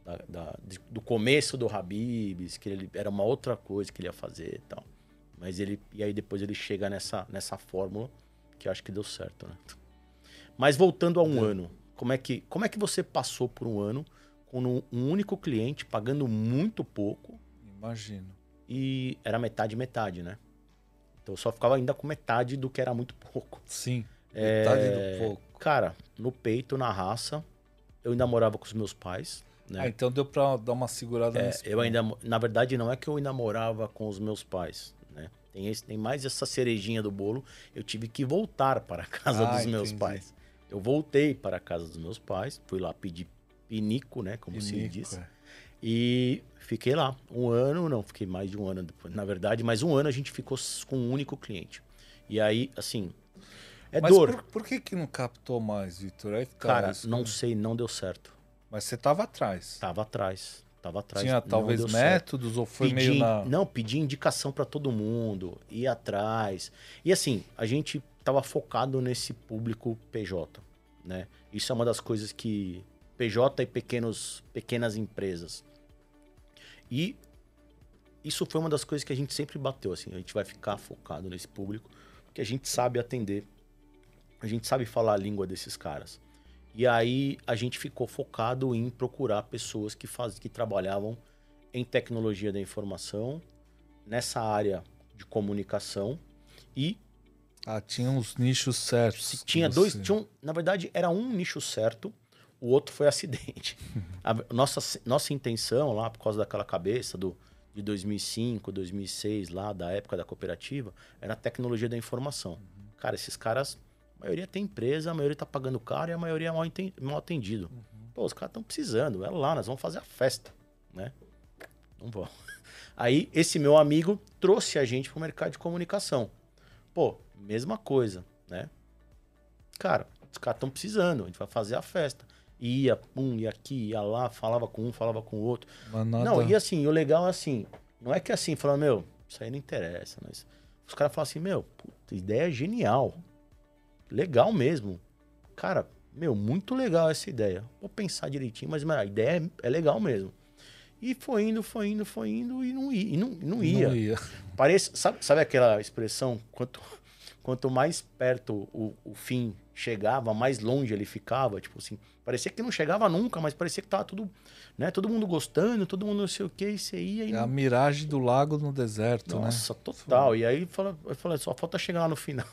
da, da, de, do começo do Habibs, que ele era uma outra coisa que ele ia fazer e tal. Mas ele. E aí depois ele chega nessa, nessa fórmula que eu acho que deu certo, né? Mas voltando a um ano, como é, que, como é que você passou por um ano com um, um único cliente, pagando muito pouco? Imagino. E era metade metade, né? Então eu só ficava ainda com metade do que era muito pouco. Sim. É... Metade do pouco. Cara, no peito, na raça, eu ainda morava com os meus pais. Né? Ah, então deu pra dar uma segurada é, Eu ainda, na verdade, não é que eu ainda morava com os meus pais. Tem, esse, tem mais essa cerejinha do bolo. Eu tive que voltar para a casa ah, dos meus entendi. pais. Eu voltei para a casa dos meus pais, fui lá pedir pinico, né? Como pinico, se diz. É. E fiquei lá um ano, não, fiquei mais de um ano depois. Na verdade, mais um ano a gente ficou com um único cliente. E aí, assim, é Mas dor. Por, por que, que não captou mais, Vitor? Tá Cara, isso, não né? sei, não deu certo. Mas você estava atrás. Estava atrás. Tava atrás. Tinha talvez métodos certo. ou foi pedi, meio na... Não, pedi indicação para todo mundo, ir atrás. E assim, a gente tava focado nesse público PJ, né? Isso é uma das coisas que PJ e pequenos, pequenas empresas. E isso foi uma das coisas que a gente sempre bateu assim, a gente vai ficar focado nesse público, porque a gente sabe atender, a gente sabe falar a língua desses caras. E aí a gente ficou focado em procurar pessoas que, faz, que trabalhavam em tecnologia da informação, nessa área de comunicação e. Ah, tinha uns nichos certos. Tinha dois. Tinha um, na verdade, era um nicho certo, o outro foi acidente. a nossa, nossa intenção lá, por causa daquela cabeça do, de 2005, 2006, lá da época da cooperativa, era a tecnologia da informação. Uhum. Cara, esses caras, a maioria tem empresa, a maioria tá pagando caro e a maioria é mal, mal atendido. Uhum. Pô, os caras estão precisando, é lá, nós vamos fazer a festa, né? Não vou. Aí, esse meu amigo trouxe a gente pro mercado de comunicação. Pô, mesma coisa, né? Cara, os caras estão precisando, a gente vai fazer a festa. Ia, pum, ia aqui, ia lá, falava com um, falava com o outro. Não, e assim, o legal é assim, não é que assim, falando, meu, isso aí não interessa, mas os caras falam assim, meu, puta, ideia genial. Legal mesmo. Cara, meu, muito legal essa ideia. Vou pensar direitinho, mas, mas a ideia é, é legal mesmo. E foi indo, foi indo, foi indo e não ia. E não, não ia. Não ia. Parece, sabe, sabe aquela expressão? Quanto, quanto mais perto o, o fim chegava, mais longe ele ficava. Tipo assim, parecia que não chegava nunca, mas parecia que tava tudo, né? Todo mundo gostando, todo mundo não sei o que, e você ia. E é não... a miragem do lago no deserto, Nossa, né? Nossa, total. Foi. E aí fala, eu falei, só falta chegar lá no final.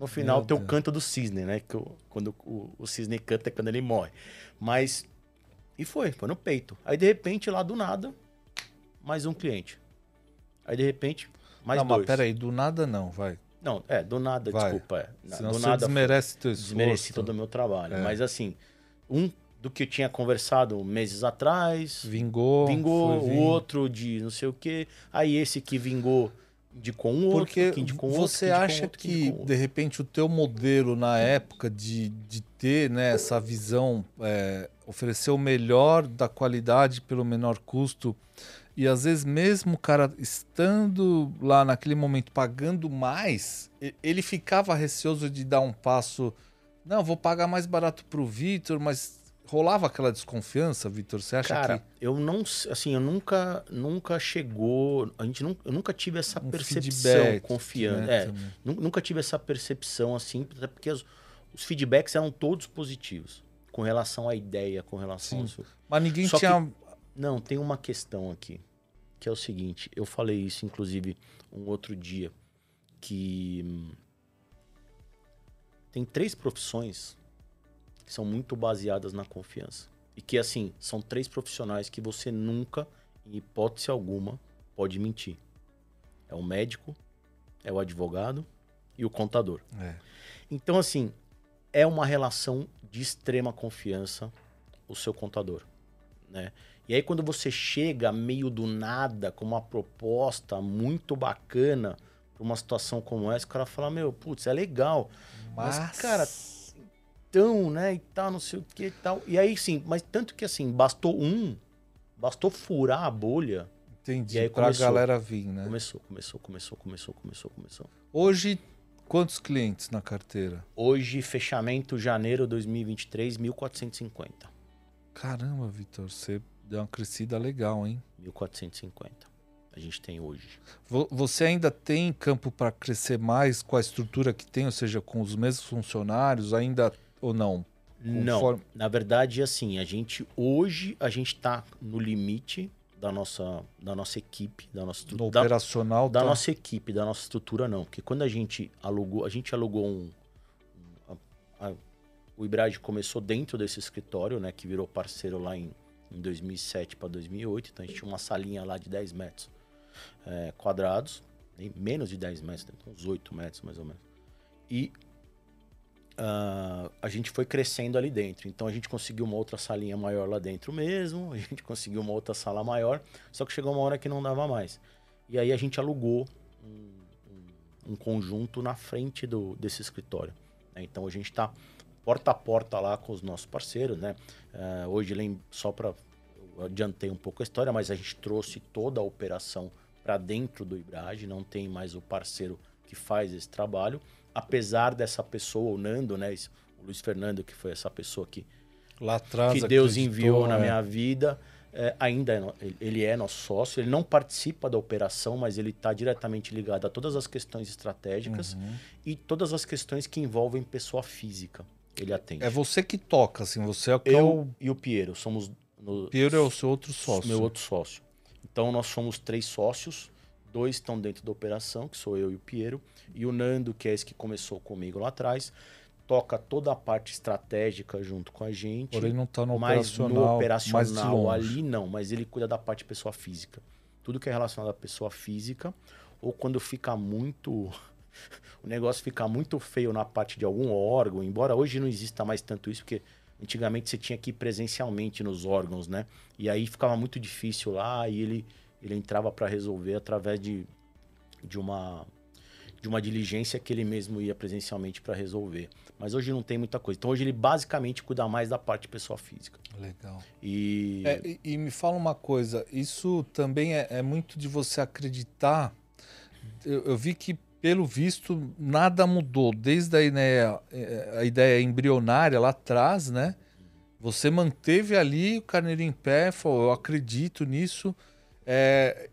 No final tem o canto do cisne, né? Que quando o, o cisne canta é quando ele morre. Mas e foi, foi no peito. Aí de repente, lá do nada, mais um cliente. Aí de repente, mais não, dois. Não, mas peraí, do nada não, vai. Não, é, do nada, vai. desculpa. É. Senão do você nada, desmerece teu esforço. Desmereci todo o meu trabalho. É. Mas assim, um do que eu tinha conversado meses atrás. Vingou. Vingou, o outro de não sei o quê. Aí esse que vingou indicou um outro, Porque que indicou você outro, acha outro, que, que de repente, o teu modelo na época de, de ter né, essa visão, é, oferecer o melhor da qualidade pelo menor custo, e às vezes mesmo o cara estando lá naquele momento pagando mais, ele ficava receoso de dar um passo, não, vou pagar mais barato para o Vitor, mas rolava aquela desconfiança, Vitor? Você acha Cara, que... eu não, assim, eu nunca, nunca chegou, a gente nunca, eu nunca tive essa um percepção confiante, né, é, nunca tive essa percepção assim, até porque os, os, feedbacks eram todos positivos com relação à ideia, com relação ao... Mas ninguém Só tinha que, não, tem uma questão aqui, que é o seguinte, eu falei isso inclusive um outro dia que hum, tem três profissões que são muito baseadas na confiança. E que, assim, são três profissionais que você nunca, em hipótese alguma, pode mentir. É o médico, é o advogado e o contador. É. Então, assim, é uma relação de extrema confiança o seu contador, né? E aí quando você chega meio do nada com uma proposta muito bacana para uma situação como essa, o cara fala: "Meu, putz, é legal". Mas, mas cara, então, né, e tal, não sei o que e tal. E aí, sim, mas tanto que assim, bastou um, bastou furar a bolha. Entendi, e aí pra começou, galera vir, né? Começou, começou, começou, começou, começou, começou. Hoje, quantos clientes na carteira? Hoje, fechamento janeiro 2023, 1.450. Caramba, Vitor, você deu uma crescida legal, hein? 1.450 a gente tem hoje. Você ainda tem campo para crescer mais com a estrutura que tem, ou seja, com os mesmos funcionários, ainda ou não? Não, na verdade, assim, a gente hoje a gente está no limite da nossa, da nossa equipe, da nossa estrutura. operacional da, tá... da nossa equipe, da nossa estrutura não, porque quando a gente alugou, a gente alugou um, um a, a, o Ibrade começou dentro desse escritório, né, que virou parceiro lá em, em 2007 para 2008, então a gente tinha uma salinha lá de 10 metros é, quadrados, menos de 10 metros, uns 8 metros mais ou menos. E uh, a gente foi crescendo ali dentro. Então a gente conseguiu uma outra salinha maior lá dentro mesmo, a gente conseguiu uma outra sala maior, só que chegou uma hora que não dava mais. E aí a gente alugou um, um, um conjunto na frente do, desse escritório. Né? Então a gente está porta a porta lá com os nossos parceiros, né? Uh, hoje, só para adiantei um pouco a história, mas a gente trouxe toda a operação para dentro do Ibrage, não tem mais o parceiro que faz esse trabalho apesar dessa pessoa, o Nando, né? O Luiz Fernando, que foi essa pessoa que, Lá atrás, que Deus enviou na é. minha vida, é, ainda é, ele é nosso sócio. Ele não participa da operação, mas ele está diretamente ligado a todas as questões estratégicas uhum. e todas as questões que envolvem pessoa física. Ele atende. É você que toca, assim, você é o que Eu é o... e o Piero somos. No... Piero é o seu outro sócio. Meu outro sócio. Então nós somos três sócios Dois estão dentro da operação, que sou eu e o Piero. E o Nando, que é esse que começou comigo lá atrás, toca toda a parte estratégica junto com a gente. Porém, não está no operacional. Mas no operacional ali não, mas ele cuida da parte pessoa física. tudo que é relacionado à pessoa física, ou quando fica muito. o negócio fica muito feio na parte de algum órgão, embora hoje não exista mais tanto isso, porque antigamente você tinha que ir presencialmente nos órgãos, né? E aí ficava muito difícil lá e ele, ele entrava para resolver através de, de uma de uma diligência que ele mesmo ia presencialmente para resolver. Mas hoje não tem muita coisa. Então hoje ele basicamente cuida mais da parte pessoa física. Legal. E... É, e, e, me fala uma coisa, isso também é, é muito de você acreditar. Eu, eu, vi que, pelo visto, nada mudou. Desde a ideia, é, a ideia embrionária lá atrás, né? Você manteve ali o carneiro em pé, falou, eu acredito nisso. É,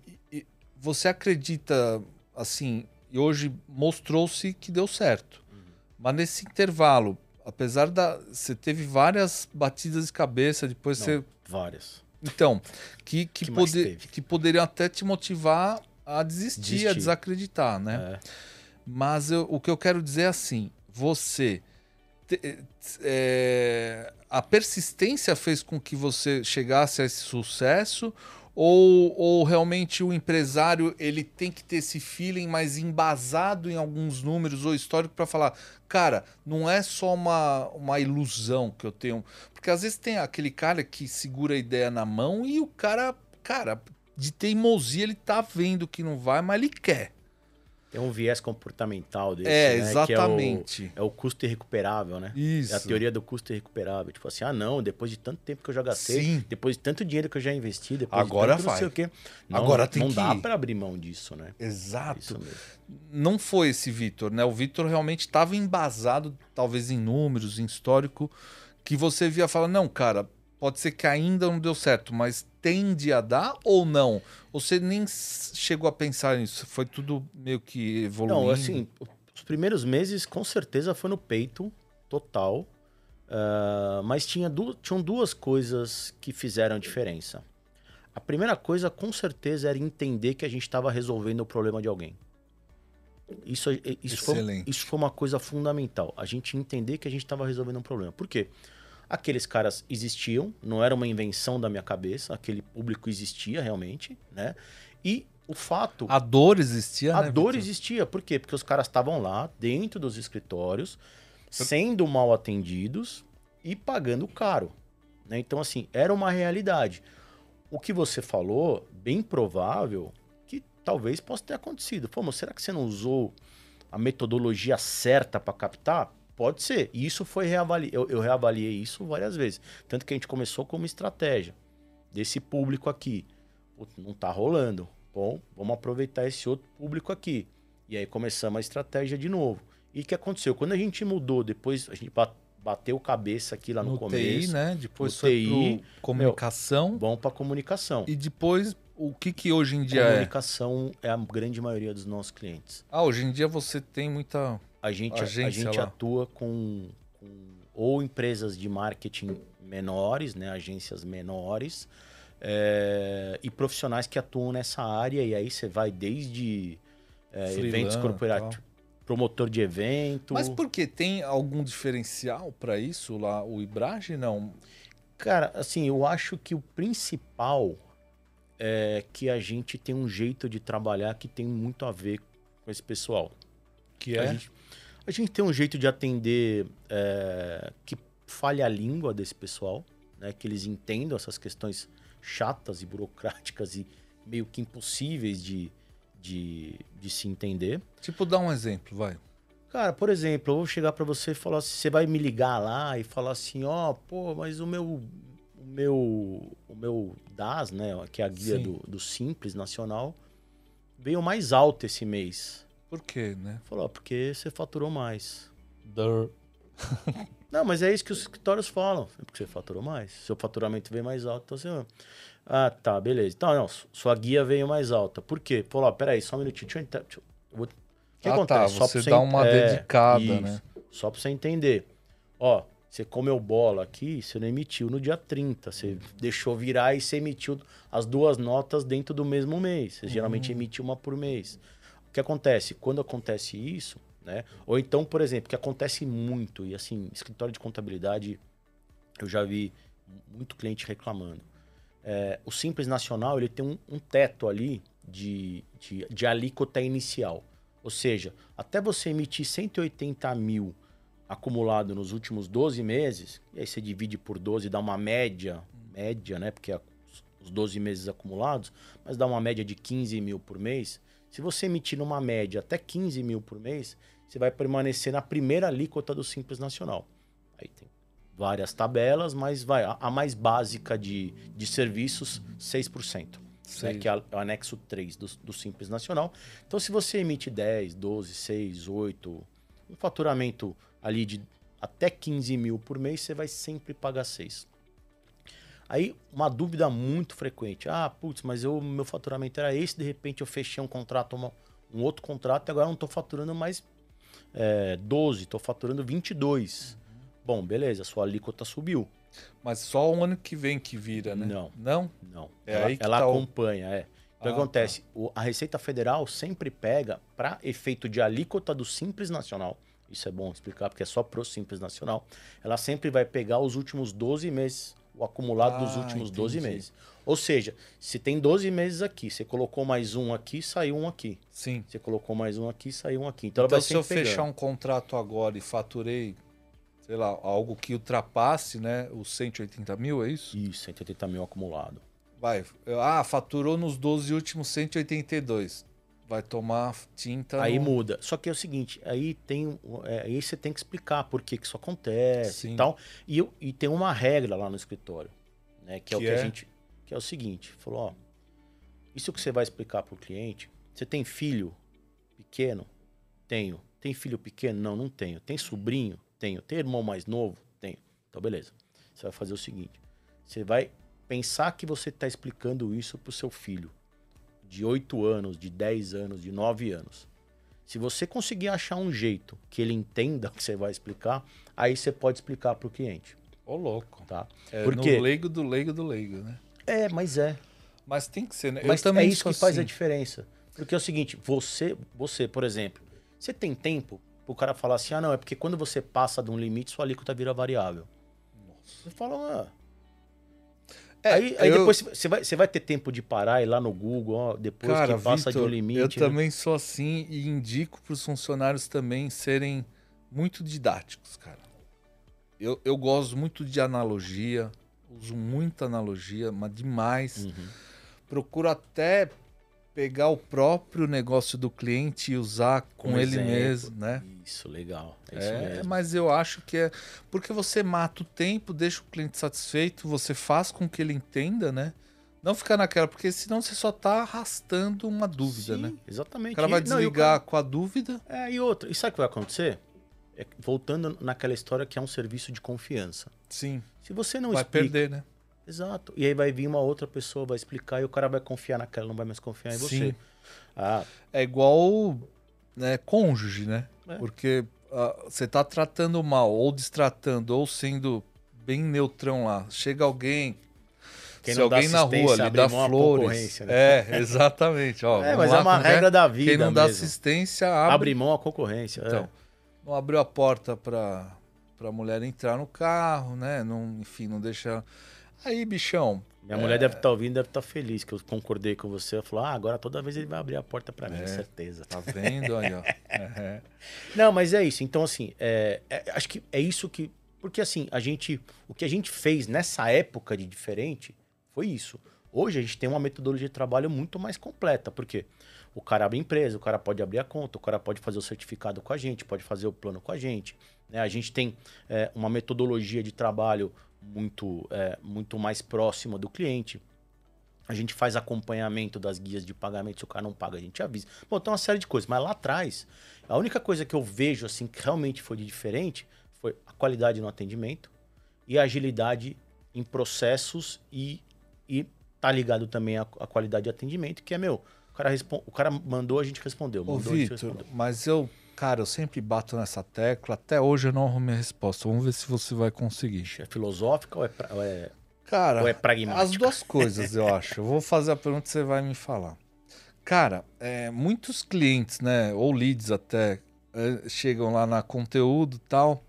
você acredita, assim, e hoje mostrou-se que deu certo. Uhum. Mas nesse intervalo, apesar da. Você teve várias batidas de cabeça, depois Não, você. Várias. Então, que, que, que, que poderiam até te motivar a desistir, desistir. a desacreditar, né? É. Mas eu, o que eu quero dizer é assim: você. Te, é, a persistência fez com que você chegasse a esse sucesso ou, ou realmente o empresário ele tem que ter esse feeling mais embasado em alguns números ou histórico para falar, cara, não é só uma, uma ilusão que eu tenho. Porque às vezes tem aquele cara que segura a ideia na mão e o cara, cara, de teimosia ele tá vendo que não vai, mas ele quer. Tem um viés comportamental desse, é, né? Exatamente. É o, é o, custo irrecuperável, né? Isso. É a teoria do custo irrecuperável. Tipo assim, ah, não, depois de tanto tempo que eu já gastei, Sim. depois de tanto dinheiro que eu já investi, depois Agora de tanto vai. não sei o quê. Não, Agora tem não que dá para abrir mão disso, né? Exato. Não foi esse Vitor, né? O Vitor realmente estava embasado, talvez em números, em histórico, que você via falar, não, cara, pode ser que ainda não deu certo, mas tende a dar ou não? Você nem chegou a pensar nisso? Foi tudo meio que evoluindo? Não, assim, os primeiros meses com certeza foi no peito total, uh, mas tinha du tinham duas coisas que fizeram diferença. A primeira coisa, com certeza, era entender que a gente estava resolvendo o problema de alguém. Isso, isso, foi, isso foi uma coisa fundamental. A gente entender que a gente estava resolvendo um problema. Por quê? Aqueles caras existiam, não era uma invenção da minha cabeça, aquele público existia realmente, né? E o fato. A dor existia, A né, dor Victor? existia. Por quê? Porque os caras estavam lá, dentro dos escritórios, sendo mal atendidos e pagando caro. Né? Então, assim, era uma realidade. O que você falou, bem provável que talvez possa ter acontecido. Pô, mas será que você não usou a metodologia certa para captar? Pode ser. E isso foi reavaliado. Eu, eu reavaliei isso várias vezes. Tanto que a gente começou como estratégia desse público aqui. Putz, não tá rolando. Bom, vamos aproveitar esse outro público aqui. E aí começamos a estratégia de novo. E o que aconteceu? Quando a gente mudou, depois a gente bateu cabeça aqui lá no, no começo. TI, né? Depois no foi TI, comunicação. Meu, bom para comunicação. E depois o que que hoje em dia comunicação é? Comunicação é a grande maioria dos nossos clientes. Ah, hoje em dia você tem muita a gente, a, a gente atua com, com, ou empresas de marketing menores, né, agências menores, é, e profissionais que atuam nessa área. E aí você vai desde é, eventos corporativos, promotor de evento. Mas por que? Tem algum diferencial para isso lá? O Ibrage não? Cara, assim, eu acho que o principal é que a gente tem um jeito de trabalhar que tem muito a ver com esse pessoal. Que é? A gente, a gente tem um jeito de atender é, que falha a língua desse pessoal, né? Que eles entendam essas questões chatas e burocráticas e meio que impossíveis de, de, de se entender. Tipo, dá um exemplo, vai. Cara, por exemplo, eu vou chegar para você e falar assim, você vai me ligar lá e falar assim, ó, oh, pô, mas o meu o meu o meu DAS, né, que é a guia do, do Simples Nacional, veio mais alto esse mês. Por quê, né? Falou, porque você faturou mais. Dur. Não, mas é isso que os escritórios falam. É porque você faturou mais. Seu faturamento veio mais alto. Então você. Ah, tá, beleza. Então, não, sua guia veio mais alta. Por quê? Falou, ó, peraí, só um minutinho. Deixa eu. Deixa eu... O que ah, acontece? Tá, você dá uma é, dedicada, isso, né? Só pra você entender. Ó, você comeu bola aqui, você não emitiu no dia 30. Você deixou virar e você emitiu as duas notas dentro do mesmo mês. Você uhum. geralmente emite uma por mês. Que acontece? Quando acontece isso, né? Ou então, por exemplo, que acontece muito, e assim, escritório de contabilidade, eu já vi muito cliente reclamando. é, o Simples Nacional ele tem um, um teto ali de, de, de, alíquota inicial. Ou seja, até você emitir 180 mil acumulado nos últimos 12 meses, e aí você divide por 12 e dá uma média, média, né? Porque é os 12 meses acumulados, mas dá uma média de 15 mil por mês. Se você emitir numa média até 15 mil por mês, você vai permanecer na primeira alíquota do Simples Nacional. Aí tem várias tabelas, mas vai a, mais básica de, de serviços, 6%. Né, que é o anexo 3 do, do Simples Nacional. Então, se você emite 10, 12, 6, 8, um faturamento ali de até 15 mil por mês, você vai sempre pagar 6. Aí, uma dúvida muito frequente. Ah, putz, mas eu, meu faturamento era esse, de repente eu fechei um contrato, uma, um outro contrato, e agora não estou faturando mais é, 12, estou faturando 22. Uhum. Bom, beleza, sua alíquota subiu. Mas só o ano que vem que vira, né? Não. Não? Não. É ela, aí que ela tá acompanha, o... é. Então, ah, acontece? Tá. O, a Receita Federal sempre pega, para efeito de alíquota do Simples Nacional, isso é bom explicar, porque é só pro Simples Nacional, ela sempre vai pegar os últimos 12 meses, o acumulado ah, dos últimos entendi. 12 meses. Ou seja, se tem 12 meses aqui, você colocou mais um aqui, saiu um aqui. Sim. Você colocou mais um aqui, saiu um aqui. Então, então se eu pegando. fechar um contrato agora e faturei sei lá, algo que ultrapasse né, os 180 mil, é isso? Isso, 180 mil acumulado. Vai. Ah, faturou nos 12 últimos 182. Vai tomar tinta. Aí no... muda. Só que é o seguinte, aí tem. É, aí você tem que explicar por que, que isso acontece Sim. e tal. E, eu, e tem uma regra lá no escritório, né? Que, que é o que é? a gente. Que é o seguinte: falou, ó. Isso que você vai explicar para o cliente. Você tem filho pequeno? Tenho. Tem filho pequeno? Não, não tenho. Tem sobrinho? Tenho. Tem irmão mais novo? Tenho. Então, beleza. Você vai fazer o seguinte: você vai pensar que você está explicando isso para o seu filho de 8 anos, de 10 anos, de 9 anos. Se você conseguir achar um jeito que ele entenda o que você vai explicar, aí você pode explicar para o cliente. Ô, louco. Tá? É Porque... no leigo do leigo do leigo, né? É, mas é. Mas tem que ser, né? Mas é isso que assim. faz a diferença. Porque é o seguinte, você, você, por exemplo, você tem tempo o cara falar assim: ah, não, é porque quando você passa de um limite, sua alíquota vira variável. Nossa. Você fala, ah. É, aí, aí eu... depois você vai, você vai ter tempo de parar e ir lá no Google, ó, depois cara, que passa Victor, de um limite. Eu né? também sou assim e indico para os funcionários também serem muito didáticos, cara. Eu, eu gosto muito de analogia, uso muita analogia, mas demais. Uhum. Procuro até pegar o próprio negócio do cliente e usar com um ele exemplo. mesmo, né? Isso, legal. É, isso é mas eu acho que é porque você mata o tempo, deixa o cliente satisfeito, você faz com que ele entenda, né? Não ficar naquela, porque senão você só está arrastando uma dúvida, Sim, né? Exatamente. O cara vai desligar Não, cara... com a dúvida. É, e outra. E sabe o que vai acontecer? É, voltando naquela história que é um serviço de confiança. Sim. Se você não vai explica, perder, né? Exato. E aí vai vir uma outra pessoa, vai explicar e o cara vai confiar naquela, não vai mais confiar em você. Sim. Ah. É igual né, cônjuge, né? É. Porque uh, você tá tratando mal, ou destratando, ou sendo bem neutrão lá. Chega alguém, quem se alguém na rua lhe dá flores. Né? É, exatamente. Ó, é, mas é lá, é uma regra é? da vida. Quem não mesmo. dá assistência abre. Abre mão a concorrência. Então, é. não abriu a porta para a mulher entrar no carro, né? Não, enfim, não deixa. Aí, bichão. Minha é... mulher deve estar tá ouvindo, deve estar tá feliz que eu concordei com você. Eu falou, ah, agora toda vez ele vai abrir a porta para mim, é, certeza. Tá vendo aí, ó. Não, mas é isso. Então, assim, é, é, acho que é isso que. Porque, assim, a gente. O que a gente fez nessa época de diferente foi isso. Hoje a gente tem uma metodologia de trabalho muito mais completa. Porque o cara abre empresa, o cara pode abrir a conta, o cara pode fazer o certificado com a gente, pode fazer o plano com a gente. Né? A gente tem é, uma metodologia de trabalho muito, é, muito mais próxima do cliente. A gente faz acompanhamento das guias de pagamento. Se o cara não paga, a gente avisa. Bom, tem uma série de coisas. Mas lá atrás, a única coisa que eu vejo assim que realmente foi de diferente foi a qualidade no atendimento e a agilidade em processos e, e tá ligado também à, à qualidade de atendimento, que é, meu, o cara, o cara mandou, a gente respondeu. Mandou, Ô, Vitor, mas eu Cara, eu sempre bato nessa tecla. Até hoje eu não arrumei a resposta. Vamos ver se você vai conseguir. É filosófica ou é, pra, ou é, Cara, ou é pragmática? As duas coisas, eu acho. Eu vou fazer a pergunta e você vai me falar. Cara, é, muitos clientes, né, ou leads até, é, chegam lá na conteúdo e tal.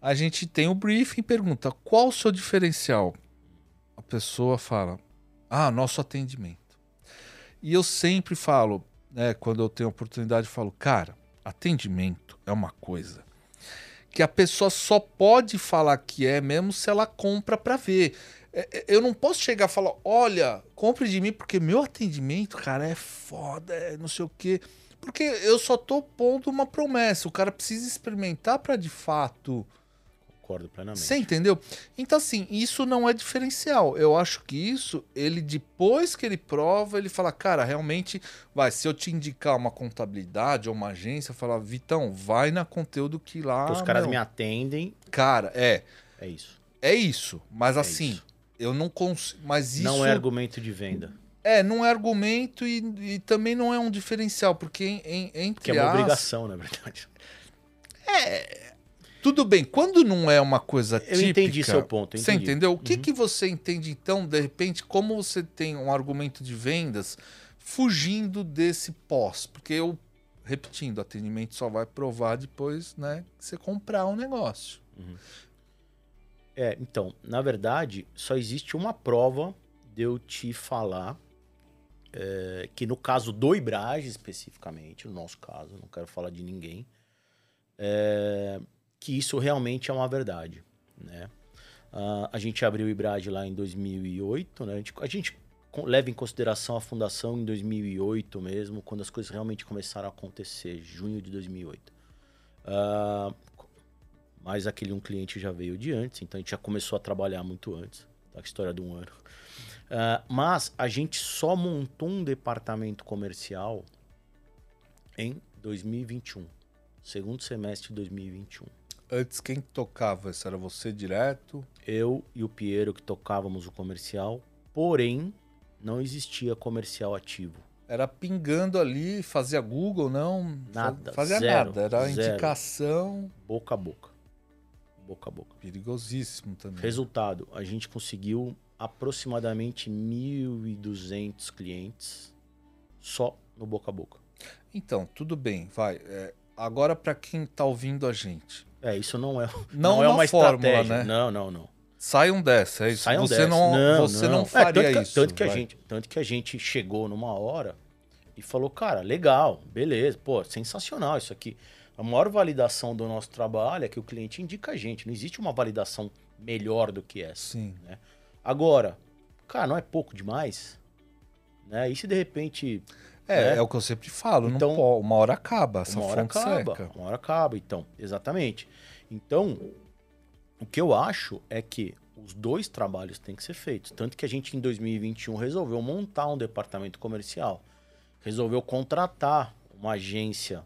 A gente tem o briefing e pergunta: qual o seu diferencial? A pessoa fala: Ah, nosso atendimento. E eu sempre falo, né, quando eu tenho oportunidade, eu falo, cara, atendimento é uma coisa que a pessoa só pode falar que é mesmo se ela compra para ver. É, é, eu não posso chegar e falar, olha, compre de mim porque meu atendimento, cara, é foda, é não sei o quê. Porque eu só tô pondo uma promessa. O cara precisa experimentar para de fato Concordo plenamente. Você entendeu? Então, assim, isso não é diferencial. Eu acho que isso, ele depois que ele prova, ele fala, cara, realmente, vai, se eu te indicar uma contabilidade ou uma agência, falar, Vitão, vai na conteúdo que lá. Os caras meu, me atendem. Cara, é. É isso. É isso. Mas é assim, isso. eu não consigo. Mas isso. Não é argumento de venda. É, não é argumento e, e também não é um diferencial, porque em, em, entre Que é uma as... obrigação, na verdade. É, tudo bem, quando não é uma coisa típica... Eu entendi seu ponto. Entendi. Você entendeu? O que, uhum. que você entende, então, de repente, como você tem um argumento de vendas fugindo desse pós? Porque eu, repetindo, atendimento só vai provar depois né, que você comprar um negócio. Uhum. É, então, na verdade, só existe uma prova de eu te falar é, que no caso do Ibrage especificamente, no nosso caso, não quero falar de ninguém, é, que isso realmente é uma verdade, né? Uh, a gente abriu o IBRAD lá em 2008, né? A gente, a gente, leva em consideração a fundação em 2008 mesmo, quando as coisas realmente começaram a acontecer, junho de 2008. Uh, ah, mas aquele um cliente já veio de antes, então a gente já começou a trabalhar muito antes, tá? a história de um ano. Uh, mas a gente só montou um departamento comercial em 2021, segundo semestre de 2021. Antes, quem tocava? Isso era você direto? Eu e o Piero que tocávamos o comercial, porém, não existia comercial ativo. Era pingando ali, fazia Google, não? Nada. Fazia zero, nada, era zero. indicação. Boca a boca. Boca a boca. Perigosíssimo também. Resultado: a gente conseguiu aproximadamente 1.200 clientes só no boca a boca. Então, tudo bem, vai. É, agora, para quem está ouvindo a gente, é, isso não é, não, não é uma, fórmula, estratégia. Né? Não, não, não. Saiam dessa, é isso. Saiam você dessa. não, não você não, não faria é, tanto que, isso. Tanto que, a gente, tanto que a gente chegou numa hora e falou, cara, legal, beleza, pô, sensacional isso aqui. A maior validação do nosso trabalho é que o cliente indica a gente. Não existe uma validação melhor do que essa. Sim. Né? Agora, cara, não é pouco demais? Né? E se de repente é, né? é o que eu sempre falo. Então, uma hora acaba, essa uma hora acaba, seca. Uma hora acaba, então. Exatamente. Então, o que eu acho é que os dois trabalhos têm que ser feitos. Tanto que a gente, em 2021, resolveu montar um departamento comercial. Resolveu contratar uma agência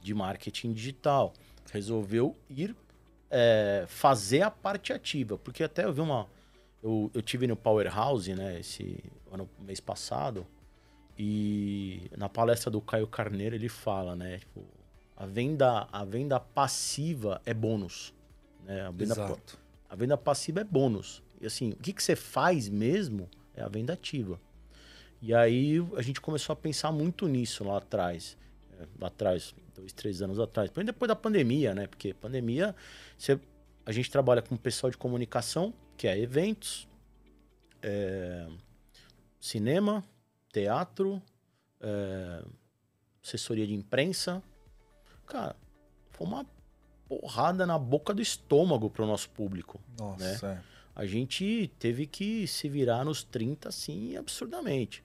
de marketing digital. Resolveu ir é, fazer a parte ativa. Porque até eu vi uma... Eu, eu tive no Powerhouse, né, esse ano, mês passado, e na palestra do Caio Carneiro ele fala, né? Tipo, a venda, a venda passiva é bônus. Né? A, venda, Exato. a venda passiva é bônus. E assim, o que, que você faz mesmo é a venda ativa. E aí a gente começou a pensar muito nisso lá atrás. É, lá atrás, dois, três anos atrás. Depois da pandemia, né? Porque pandemia, você, a gente trabalha com pessoal de comunicação, que é eventos, é, cinema, teatro, é, assessoria de imprensa. Cara, foi uma porrada na boca do estômago para o nosso público. Nossa. Né? É. A gente teve que se virar nos 30, assim, absurdamente.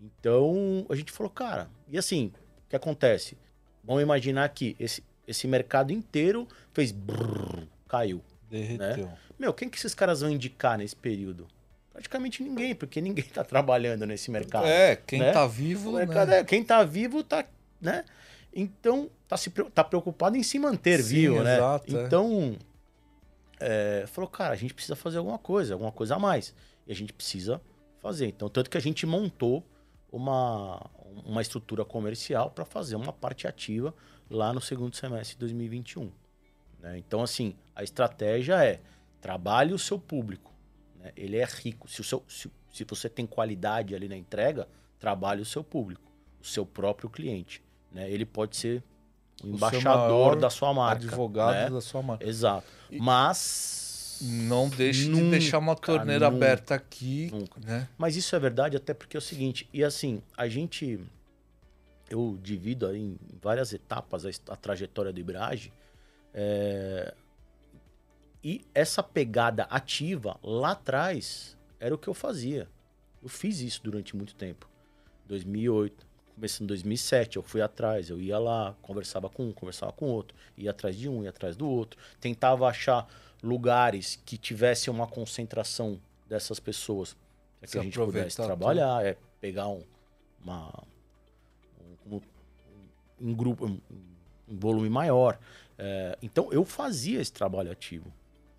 Então, a gente falou, cara, e assim, o que acontece? Vamos imaginar que esse, esse mercado inteiro fez brrr, caiu. Derreteu. Né? Meu, quem que esses caras vão indicar nesse período? Praticamente ninguém, porque ninguém está trabalhando nesse mercado. É, quem está né? vivo. Mercado, né? é, quem está vivo está. Né? Então, está se, tá preocupado em se manter Sim, vivo, né? Exato, é. então, é. É, falou, cara, a gente precisa fazer alguma coisa, alguma coisa a mais. E a gente precisa fazer. Então, tanto que a gente montou uma, uma estrutura comercial para fazer uma parte ativa lá no segundo semestre de 2021. Né? Então, assim, a estratégia é trabalhe o seu público né? Ele é rico. Se, o seu, se, se você tem qualidade ali na entrega, trabalhe o seu público, o seu próprio cliente. Né? Ele pode ser o, é, o embaixador da sua marca. Advogado né? da sua marca. Exato. E... Mas Não deixe nunca, de deixar uma torneira nunca, aberta aqui. Nunca. Né? Mas isso é verdade até porque é o seguinte, e assim, a gente. Eu divido em várias etapas a, a trajetória do Ibrage. É, e essa pegada ativa lá atrás era o que eu fazia. Eu fiz isso durante muito tempo. 2008, começando em 2007, eu fui atrás, eu ia lá, conversava com um, conversava com outro, ia atrás de um, ia atrás do outro, tentava achar lugares que tivessem uma concentração dessas pessoas para que a gente pudesse trabalhar, é pegar um, uma, um, um, um grupo, um, um, volume maior. É, então eu fazia esse trabalho ativo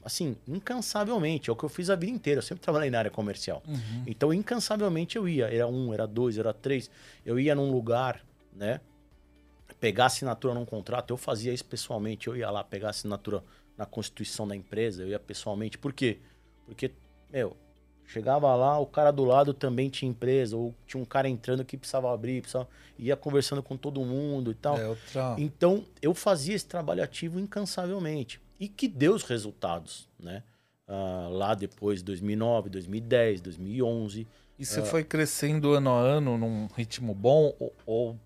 assim, incansavelmente. É o que eu fiz a vida inteira. Eu sempre trabalhei na área comercial. Uhum. Então, incansavelmente eu ia. Era um, era dois, era três. Eu ia num lugar, né? Pegar assinatura num contrato. Eu fazia isso pessoalmente. Eu ia lá pegar assinatura na constituição da empresa. Eu ia pessoalmente. Por quê? Porque, meu, chegava lá, o cara do lado também tinha empresa. Ou tinha um cara entrando que precisava abrir. Precisava... Ia conversando com todo mundo e tal. É outra... Então, eu fazia esse trabalho ativo incansavelmente e que deu os resultados, né? Uh, lá depois, 2009, 2010, 2011. E você uh, foi crescendo ano a ano num ritmo bom ou, ou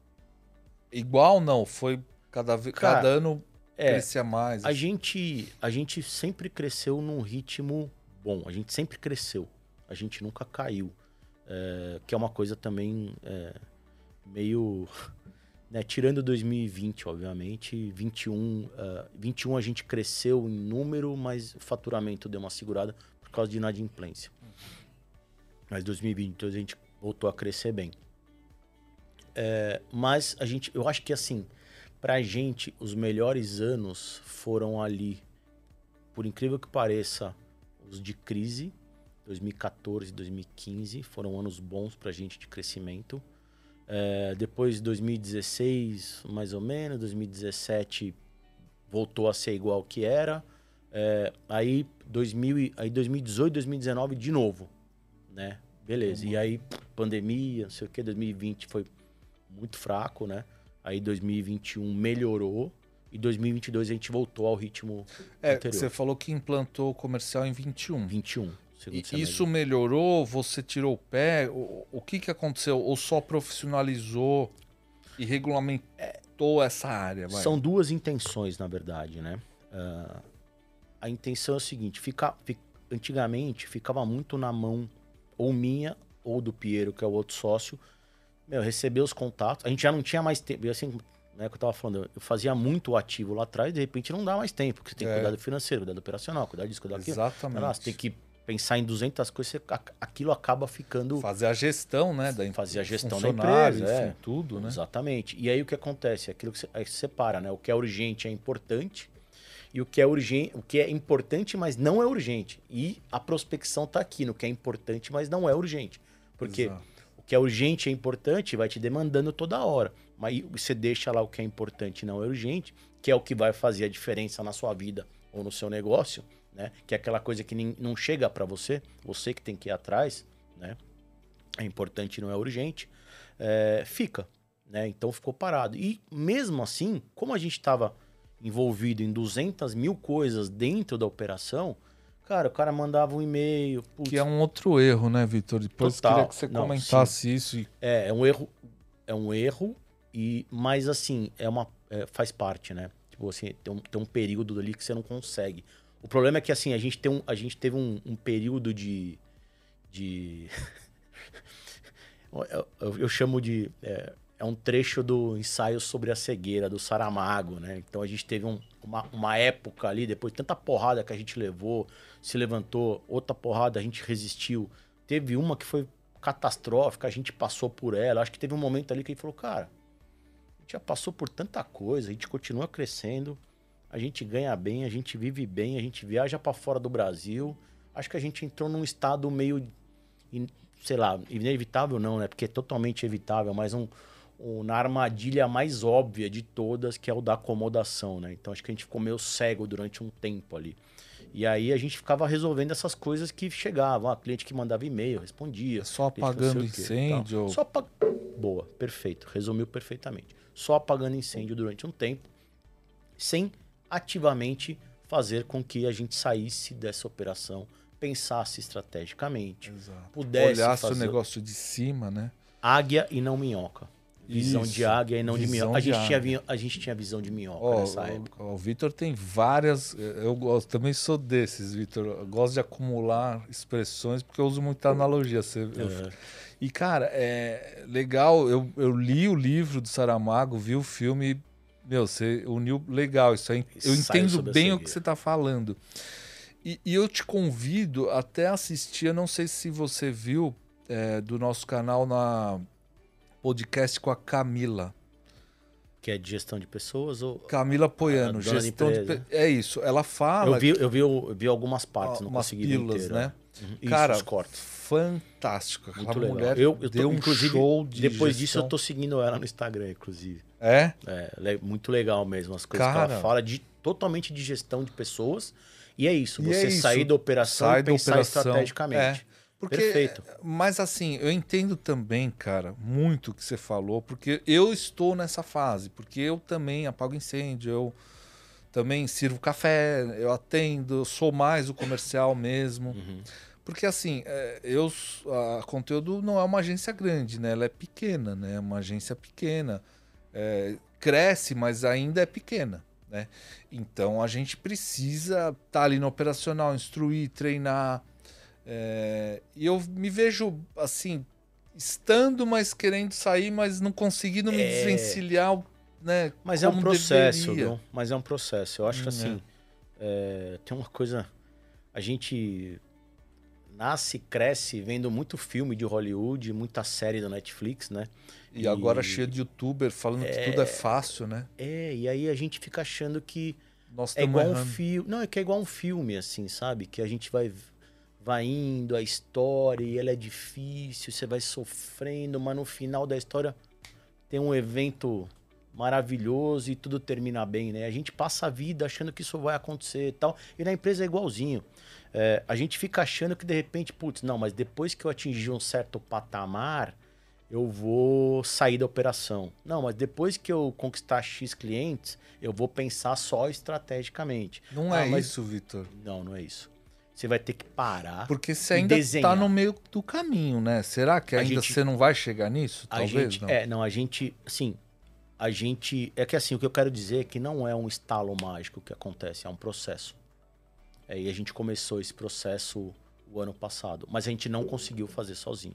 igual não? Foi cada, Cara, cada ano é, crescia mais? A gente, a gente sempre cresceu num ritmo bom. A gente sempre cresceu. A gente nunca caiu. É, que é uma coisa também é, meio né, tirando 2020, obviamente, 21, uh, 21 a gente cresceu em número, mas o faturamento deu uma segurada por causa de inadimplência. Mas 2022 a gente voltou a crescer bem. É, mas a gente, eu acho que assim, pra gente, os melhores anos foram ali, por incrível que pareça, os de crise, 2014, 2015, foram anos bons pra gente de crescimento. É, depois, 2016, mais ou menos, 2017 voltou a ser igual que era. É, aí, 2000, aí 2018, 2019 de novo, né? Beleza. Uhum. E aí, pandemia, não sei o que, 2020 foi muito fraco, né? Aí 2021 melhorou e 2022 a gente voltou ao ritmo é, anterior. Você falou que implantou o comercial em 21. 21. E isso melhorou? Você tirou o pé? O, o que, que aconteceu? Ou só profissionalizou e regulamentou essa área? Vai? São duas intenções, na verdade, né? Uh, a intenção é o seguinte: fica, fica, antigamente ficava muito na mão ou minha ou do Piero, que é o outro sócio, meu, receber os contatos. A gente já não tinha mais tempo. Assim, né, que eu tava falando, eu fazia muito ativo lá atrás, de repente não dá mais tempo, porque você tem que é. cuidar do financeiro, cuidar do operacional, cuidar disso, cuidar daquilo. Exatamente. Lá, você tem que pensar em 200 coisas, você, aquilo acaba ficando... Fazer a gestão, né? Da fazer a gestão da empresa, enfim, é. tudo, né? Exatamente. E aí o que acontece? Aquilo que você separa, né? O que é urgente é importante e o que é urgente, o que é importante, mas não é urgente. E a prospecção está aqui no que é importante, mas não é urgente. Porque Exato. o que é urgente é importante vai te demandando toda hora. Mas você deixa lá o que é importante e não é urgente, que é o que vai fazer a diferença na sua vida ou no seu negócio né? Que é aquela coisa que nem, não chega para você, você que tem que ir atrás, né? É importante, não é urgente, é, fica, né? Então ficou parado. E mesmo assim, como a gente estava envolvido em 200 mil coisas dentro da operação, cara, o cara mandava um e-mail. Putz, que é um outro erro, né, Vitor? Depois total. queria que você não, comentasse sim. isso. E... É, é um erro, é um erro, e mas assim, é uma, é, faz parte, né? Tipo assim, tem um, tem um período ali que você não consegue. O problema é que assim, a gente, tem um, a gente teve um, um período de. de... eu, eu, eu, chamo de. É, é, um trecho do ensaio sobre a cegueira, do Saramago, né? Então a gente teve um, uma, uma época ali, depois de tanta porrada que a gente levou, se levantou, outra porrada a gente resistiu. Teve uma que foi catastrófica, a gente passou por ela. Acho que teve um momento ali que ele falou, cara, a gente já passou por tanta coisa, a gente continua crescendo a gente ganha bem, a gente vive bem, a gente viaja para fora do Brasil. Acho que a gente entrou num estado meio, sei lá, inevitável não, né? Porque é totalmente evitável, mas um, um, na armadilha mais óbvia de todas, que é o da acomodação, né? Então acho que a gente ficou meio cego durante um tempo ali. E aí a gente ficava resolvendo essas coisas que chegavam. A ah, cliente que mandava e-mail, respondia. Só apagando incêndio. Só apag... Boa, perfeito. Resumiu perfeitamente. Só apagando incêndio durante um tempo, sem ativamente fazer com que a gente saísse dessa operação, pensasse estrategicamente, Exato. pudesse Olhasse fazer o negócio de cima, né? águia e não minhoca. Visão Isso, de águia e não de visão minhoca. A de gente, tinha, águia. a gente tinha visão de minhoca Ó, nessa época. o, Vitor tem várias. Eu gosto, também sou desses, Vitor. Eu gosto de acumular expressões porque eu uso muita analogia. Você, eu- É. e, cara, é legal. Eu, eu li o livro do Saramago, vi o filme. Meu, você uniu legal isso aí. Eu entendo bem o que você está falando. E, e eu te convido até assistir. Eu não sei se você viu é, do nosso canal na podcast com a Camila. Que é de gestão de pessoas ou. Camila Poiano, A dona de gestão de, pe- É isso. Ela fala Eu vi, eu vi, eu vi algumas partes, não consegui ver pílulas, inteiro, né? Uhum. Isso, Cara, os cortes. fantástico. Muito legal. mulher Eu, eu tô, deu um inclusive, show de depois disso gestão. eu tô seguindo ela no Instagram, inclusive. É? É, é muito legal mesmo, as coisas que Cara. ela fala de totalmente de gestão de pessoas. E é isso, E você é isso. sair da operação Sai e da pensar operação, estrategicamente. Porque, Perfeito. Mas assim, eu entendo também, cara, muito o que você falou, porque eu estou nessa fase, porque eu também apago incêndio, eu também sirvo café, eu atendo, eu sou mais o comercial mesmo. Uhum. Porque assim, é, eu a conteúdo não é uma agência grande, né? Ela é pequena, né? É uma agência pequena. É, cresce, mas ainda é pequena, né? Então a gente precisa estar ali no operacional, instruir, treinar. É, e eu me vejo assim, estando, mas querendo sair, mas não conseguindo me É. desvencilhar, né? Mas é um processo, viu? Mas é um processo. Eu acho que Hum, assim, é, tem uma coisa. A gente nasce, cresce vendo muito filme de Hollywood, muita série da Netflix, né? E agora cheio de youtuber falando que tudo é fácil, né? É, e aí a gente fica achando que Nós é igual um errando. filme. Não, é que é igual um filme, assim, sabe? Que a gente vai, vai indo, a história, e ela é difícil, você vai sofrendo, mas no final da história tem um evento maravilhoso e tudo termina bem, né? A gente passa a vida achando que isso vai acontecer e tal. E na empresa é igualzinho. É, a gente fica achando que de repente, putz, não, mas depois que eu atingir um certo patamar, eu vou sair da operação. Não, mas depois que eu conquistar X clientes, eu vou pensar só estrategicamente. Não Ah, é mas- isso, Vitor. Não, não é isso. Você vai ter que parar. Porque você ainda está no meio do caminho, né? Será que ainda gente- você não vai chegar nisso? Talvez gente, não. É, não, a gente, assim, a gente, é que assim, o que eu quero dizer é que não é um estalo mágico que acontece, é um processo. É, e a gente começou esse processo o ano passado, mas a gente não conseguiu fazer sozinho.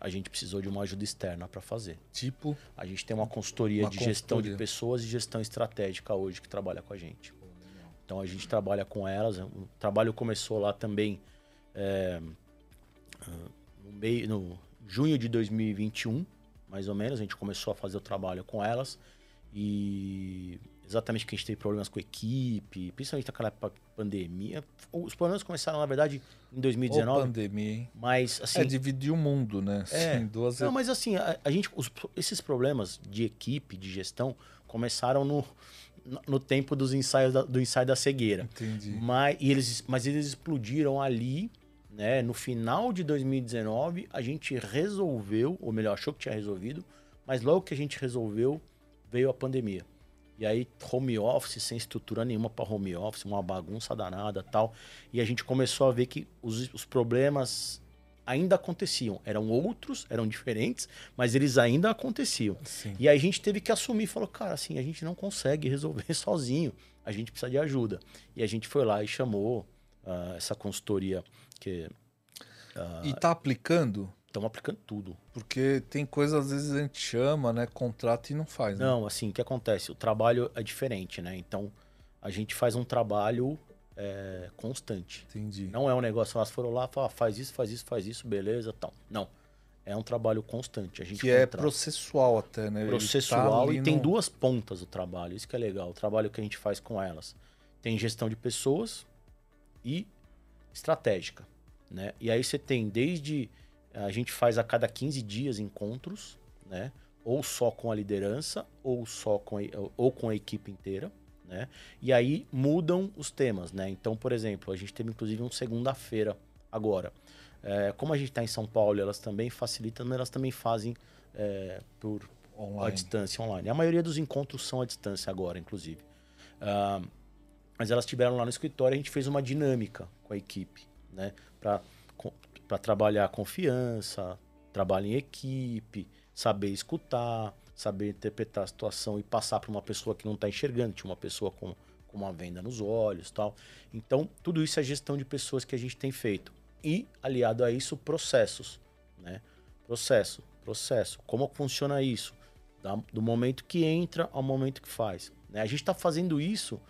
A gente precisou de uma ajuda externa para fazer. Tipo, A gente tem uma consultoria Uma de gestão de consultoria. pessoas e gestão estratégica hoje que trabalha com a gente. Então a gente trabalha com elas. O trabalho começou lá também é, no meio, no junho de 2021, mais ou menos. A gente começou a fazer o trabalho com elas e exatamente que a gente teve problemas com a equipe, principalmente naquela época de pandemia. Os problemas começaram na verdade em ou 2019, pandemia, hein? mas assim É dividir o mundo, né? É. Em duas não, mas assim, a, a gente, os- esses problemas de equipe, de gestão, começaram no, no- no tempo dos ensaios da- do ensaio da cegueira. Entendi. Mas, e eles, mas eles explodiram ali, né? No final de 2019, a gente resolveu, ou melhor, achou que tinha resolvido, mas logo que a gente resolveu, veio a pandemia. E aí, home office, sem estrutura nenhuma para home office, uma bagunça danada tal. E a gente começou a ver que os, os problemas ainda aconteciam. Eram outros, eram diferentes, mas eles ainda aconteciam. Sim. E aí a gente teve que assumir, falou, cara, assim, a gente não consegue resolver sozinho, a gente precisa de ajuda. E a gente foi lá e chamou ah, essa consultoria que E tá aplicando? estão aplicando tudo. Porque tem coisas, às vezes, a gente chama, né? Contrata e não faz, né? Não, assim, o que acontece? O trabalho é diferente, né? Então, a gente faz um trabalho é, constante. Entendi. Não é um negócio, elas foram lá, falaram, faz isso, faz isso, faz isso, beleza, tal. Não. É um trabalho constante. A gente Que é contrata. processual até, né? Tá processual ali e tem no- duas pontas o trabalho. Isso que é legal. O trabalho que a gente faz com elas. Tem gestão de pessoas e estratégica, né? E aí você tem desde a gente faz a cada 15 dias encontros, né? Ou só com a liderança ou só com a, ou com a equipe inteira, né? E aí mudam os temas, né? Então, por exemplo, a gente teve inclusive um segunda-feira agora. É, como a gente está em São Paulo, elas também facilitam, elas também fazem é, por online. distância online. A maioria dos encontros são à distância agora, inclusive. Ah, Mas elas estiveram lá no escritório, a gente fez uma dinâmica com a equipe, né? Para trabalhar confiança, trabalho em equipe, saber escutar, saber interpretar a situação e passar para uma pessoa que não está enxergando, tinha uma pessoa com, com uma venda nos olhos tal. Então, tudo isso é gestão de pessoas que a gente tem feito. E, aliado a isso, processos. Né? Processo, processo. Como funciona isso? do momento que entra ao momento que faz. Né? A gente está fazendo isso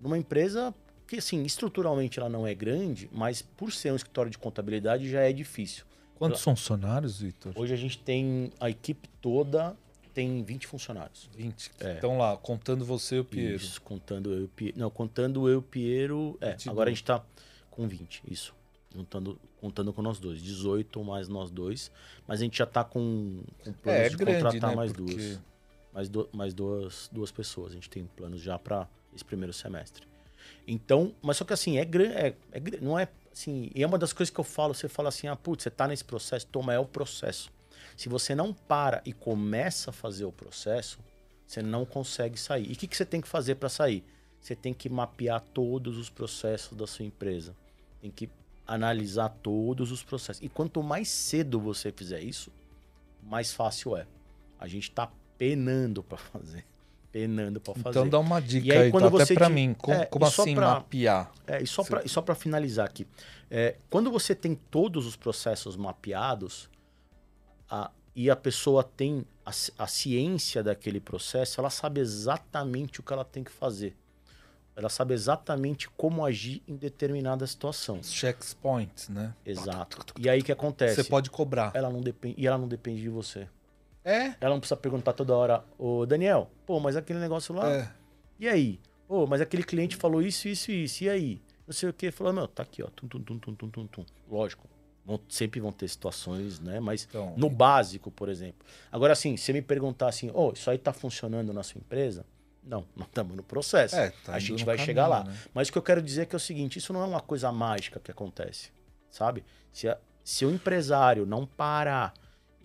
numa empresa que, assim, estruturalmente ela não é grande, mas por ser um escritório de contabilidade já é difícil. Quantos funcionários, Vitor? Hoje a gente tem a equipe toda tem 20 funcionários. 20. É. Então lá, contando você e o Piero. Isso, contando eu e o Piero. Não, contando eu e o Piero. É, 22. agora a gente está com 20, isso. Contando, contando com nós dois. 18 mais nós dois. Mas a gente já está com, com planos é, é de grande, contratar né? mais Porque... duas. Mais, do, mais duas, duas pessoas. A gente tem planos já para esse primeiro semestre. Então, mas só que assim, é grande. É, é, não é assim. E é uma das coisas que eu falo, você fala assim, ah, putz, você tá nesse processo, toma, é o processo. Se você não para e começa a fazer o processo, você não consegue sair. E o que, que você tem que fazer para sair? Você tem que mapear todos os processos da sua empresa. Tem que analisar todos os processos. E quanto mais cedo você fizer isso, mais fácil é. A gente está penando para fazer penando para fazer. Então dá uma dica aí, aí quando você até para mim, como, é, como assim pra, mapear? É, e só para finalizar aqui, é, quando você tem todos os processos mapeados a, e a pessoa tem a, a ciência daquele processo, ela sabe exatamente o que ela tem que fazer. Ela sabe exatamente como agir em determinada situação. Checkpoints, né? Exato. E aí o que acontece? Você pode cobrar. Ela não depende, e ela não depende de você. É? Ela não precisa perguntar toda hora, ô Daniel, pô, mas aquele negócio lá. É. E aí? Pô, mas aquele cliente falou isso, isso e isso. E aí? Não sei o que. Falou, meu, tá aqui, ó. Tum, tum, tum, tum, tum, tum, tum. Lógico. Vão, sempre vão ter situações, né? Mas então, no básico, por exemplo. Agora, assim, se me perguntar assim, ô, oh, isso aí tá funcionando na sua empresa? Não, nós estamos no processo. É, tá a gente vai caminho, chegar lá. Né? Mas o que eu quero dizer é que é o seguinte: isso não é uma coisa mágica que acontece. Sabe? Se, a, se o empresário não parar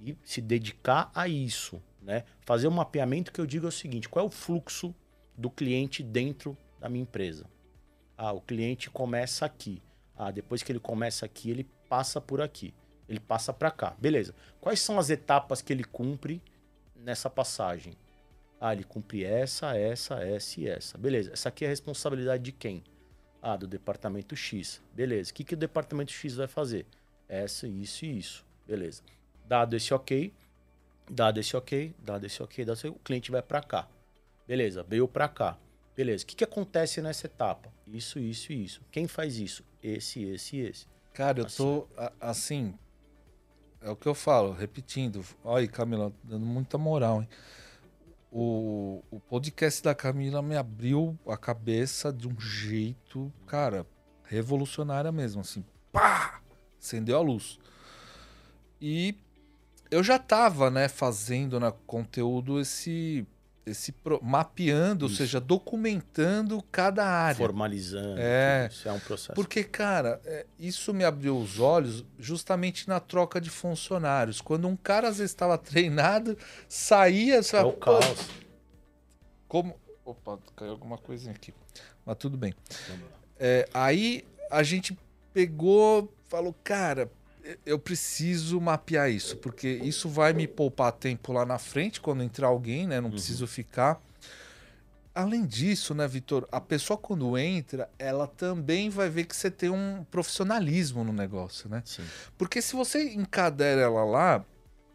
e se dedicar a isso, né? Fazer um mapeamento que eu digo é o seguinte: qual é o fluxo do cliente dentro da minha empresa? Ah, o cliente começa aqui. Ah, depois que ele começa aqui, ele passa por aqui. Ele passa para cá. Beleza. Quais são as etapas que ele cumpre nessa passagem? Ah, ele cumpre essa, essa, essa e essa. Beleza. Essa aqui é a responsabilidade de quem? Ah, do departamento X. Beleza. O que, que o departamento X vai fazer? Essa, isso e isso. Beleza. Dado esse ok, dado esse ok, dado esse ok, dado esse ok o cliente vai para cá. Beleza, veio para cá. Beleza, o que, que acontece nessa etapa? Isso, isso e isso. Quem faz isso? Esse, esse e esse. Cara, eu assim. tô assim. É o que eu falo, repetindo. Olha, Camila, dando muita moral, hein? O, o podcast da Camila me abriu a cabeça de um jeito, cara, revolucionária mesmo, assim. Pá! Acendeu a luz. E eu já estava né, fazendo na conteúdo esse esse pro, mapeando, isso. ou seja, documentando cada área. Formalizando. É. Isso é um processo. Porque, cara, é, isso me abriu os olhos justamente na troca de funcionários. Quando um cara às vezes estava treinado, saía. É fala, o caos. Como. Opa, caiu alguma coisinha aqui. Mas tudo bem. É, aí a gente pegou, falou, cara, eu preciso mapear isso, porque isso vai me poupar tempo lá na frente, quando entrar alguém, né? Não uhum. preciso ficar. Além disso, né, Vitor, a pessoa quando entra, ela também vai ver que você tem um profissionalismo no negócio, né? Sim. Porque se você encadera ela lá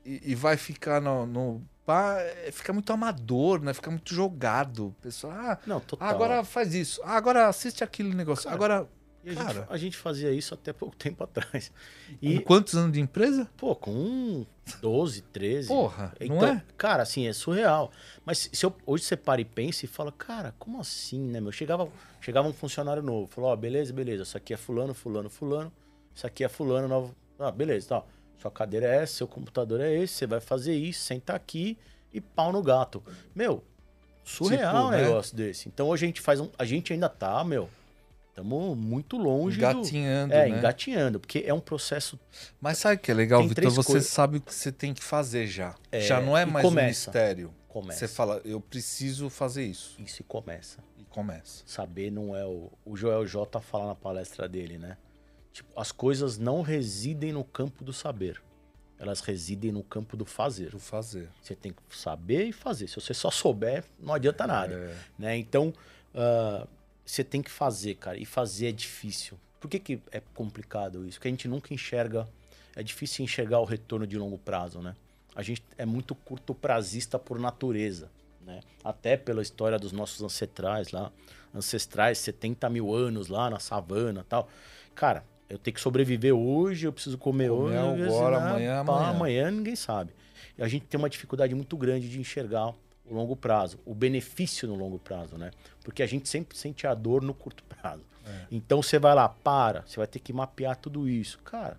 e, e vai ficar no, no pá, é, fica muito amador, né? Fica muito jogado. Pessoal, ah, Não, total. agora faz isso. Ah, agora assiste aquele negócio. Cara, agora e a, Cara. gente, a gente fazia isso até pouco tempo atrás. E, com quantos anos de empresa? Pô, com 12, 13. Porra, então, não é? Cara, assim, é surreal. Mas se eu, hoje você para e pensa e fala, cara, como assim, né, meu? Chegava, chegava um funcionário novo, falou, ó, oh, beleza, beleza, isso aqui é fulano, fulano, fulano, isso aqui é fulano, novo. Ah, beleza, tá. Sua cadeira é essa, seu computador é esse, você vai fazer isso, senta aqui e pau no gato. Meu, surreal tipo, um né? negócio desse. Então hoje a gente faz um. A gente ainda tá, meu Estamos muito longe. Engatinhando. Do... É, né? engatinhando, porque é um processo. Mas sabe o que é legal, Vitor? Você coisas... sabe o que você tem que fazer já. É... Já não é mais começa. um mistério. Começa. Você fala, eu preciso fazer isso. Isso e começa. E começa. Saber não é o. O Joel J fala na palestra dele, né? Tipo, as coisas não residem no campo do saber. Elas residem no campo do fazer. Do fazer. Você tem que saber e fazer. Se você só souber, não adianta nada. É. Né? Então, ah, você tem que fazer, cara. E fazer é difícil. Por que, que é complicado isso? Porque a gente nunca enxerga. É difícil enxergar o retorno de longo prazo, né? A gente é muito curto prazista por natureza. Né? Até pela história dos nossos ancestrais lá. Ancestrais, 70 mil anos lá na savana tal. Cara, eu tenho que sobreviver hoje, eu preciso comer, Comer hoje. agora, né? amanhã, Pá, amanhã. amanhã ninguém sabe. E a gente tem uma dificuldade muito grande de enxergar o longo prazo, o benefício no longo prazo, né? Porque a gente sempre sente a dor no curto prazo. É. Então você vai lá, para, você vai ter que mapear tudo isso. Cara,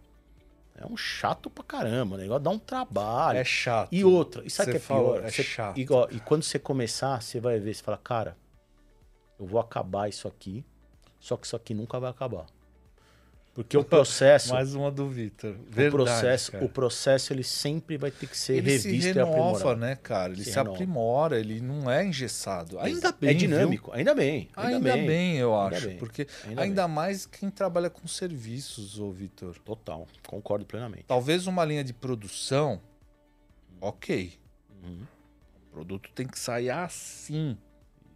é um chato pra caramba, o negócio dá um trabalho. É chato. E outra, e sabe o que é falou, pior? é Você- chato. E, ó, e quando você começar, você vai ver, você fala, cara, eu vou acabar isso aqui, só que isso aqui nunca vai acabar. Porque o processo, Mais uma do Vitor. o processo, cara. o processo ele sempre vai ter que ser ele se revisto e renova, aprimorado. né, cara? Ele se, Se aprimora, ele não é engessado. Ainda bem, É viu? dinâmico, ainda bem. Ainda, bem. eu Ainda acho. bem, Porque ainda ainda, mais quem trabalha com serviços, ô Vitor. Total, concordo plenamente. Talvez uma linha de produção, ok. Uhum. O produto tem que sair assim.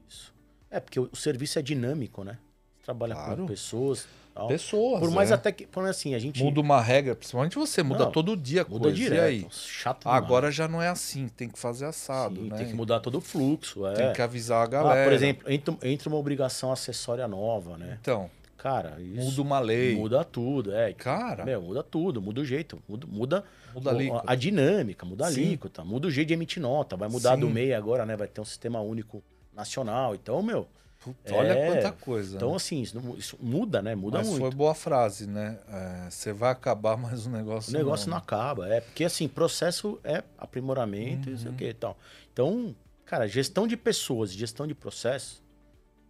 Isso. É, porque o, o serviço é dinâmico, né? Você trabalha Claro. com pessoas. Pessoas. Por mais é. até que. Por assim, a gente. Muda uma regra, principalmente você, muda Não, todo dia a muda coisa. direto. E aí? Chato demais. Agora já não é assim, tem que fazer assado, Sim, né? Tem que mudar todo o fluxo. É. Tem que avisar a Ah, galera. por exemplo, entra, entra uma obrigação acessória nova, né? Então, Cara, isso muda uma lei. muda tudo, é. Cara, Meu, muda tudo, muda o jeito, muda, muda, muda a a dinâmica, muda a alíquota, muda o jeito de emitir nota, vai mudar do Sim. MEI agora, né? Vai ter um sistema único nacional. Então, meu, Puta, olha é, quanta coisa. então né? assim, isso, isso muda, né? Muda Mas muito. foi boa frase, né? É, Você vai acabar, mas o negócio O negócio não não. acaba, é. Porque assim, processo é aprimoramento e não sei o Uhum. que e tal. Então, cara, gestão de pessoas, gestão de processo,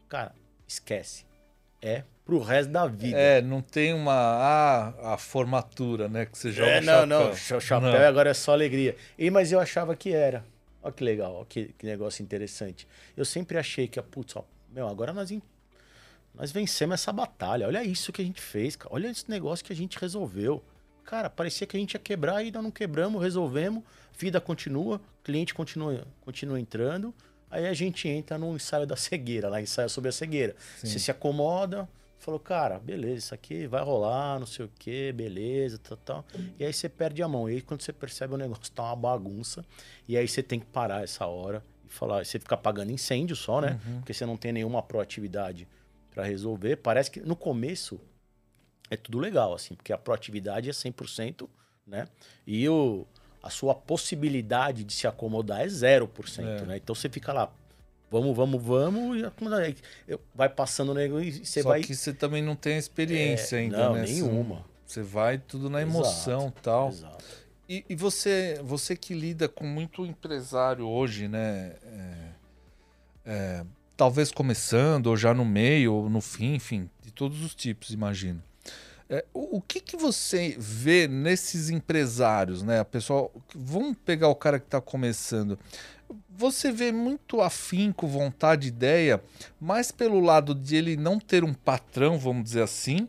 cara, esquece. É pro resto da vida. É, não tem uma. Ah, a formatura, né? Que você joga É, não, chapéu. não, cha- chapéu Não. agora é só alegria. E, mas eu achava que era. Olha que legal, ó, que, que negócio interessante. Eu sempre achei que, putz, ó, meu, agora nós, nós vencemos essa batalha. Olha isso que a gente fez, cara. Olha esse negócio que a gente resolveu. Cara, parecia que a gente ia quebrar e ainda não quebramos, resolvemos, vida continua, cliente continua, continua entrando. Aí a gente entra no ensaio da cegueira, lá, ensaio sobre a cegueira. Sim. Você se acomoda, falou, cara, beleza, isso aqui vai rolar, não sei o que, beleza, tal, tal. E aí você perde a mão. E aí quando você percebe o negócio tá uma bagunça, e aí você tem que parar essa hora falar, você fica apagando incêndio só, né? Uhum. Porque você não tem nenhuma proatividade para resolver. Parece que no começo é tudo legal, assim, porque a proatividade é 100%, né? E o, a sua possibilidade de se acomodar é 0%, É. né? Então você fica lá, vamos, vamos, vamos, e vai passando o negócio e você Só vai... que você também não tem experiência É, ainda, não, né? nenhuma. Você vai tudo na emoção e tal. Exato. E, e você, você que lida com muito empresário hoje, né? É, é, talvez começando, ou já no meio, ou no fim, enfim, de todos os tipos, imagino. É, o, o que, que você vê nesses empresários, né? Pessoal, vamos pegar o cara que está começando. Você vê muito afinco, vontade, ideia, mais pelo lado de ele não ter um patrão, vamos dizer assim,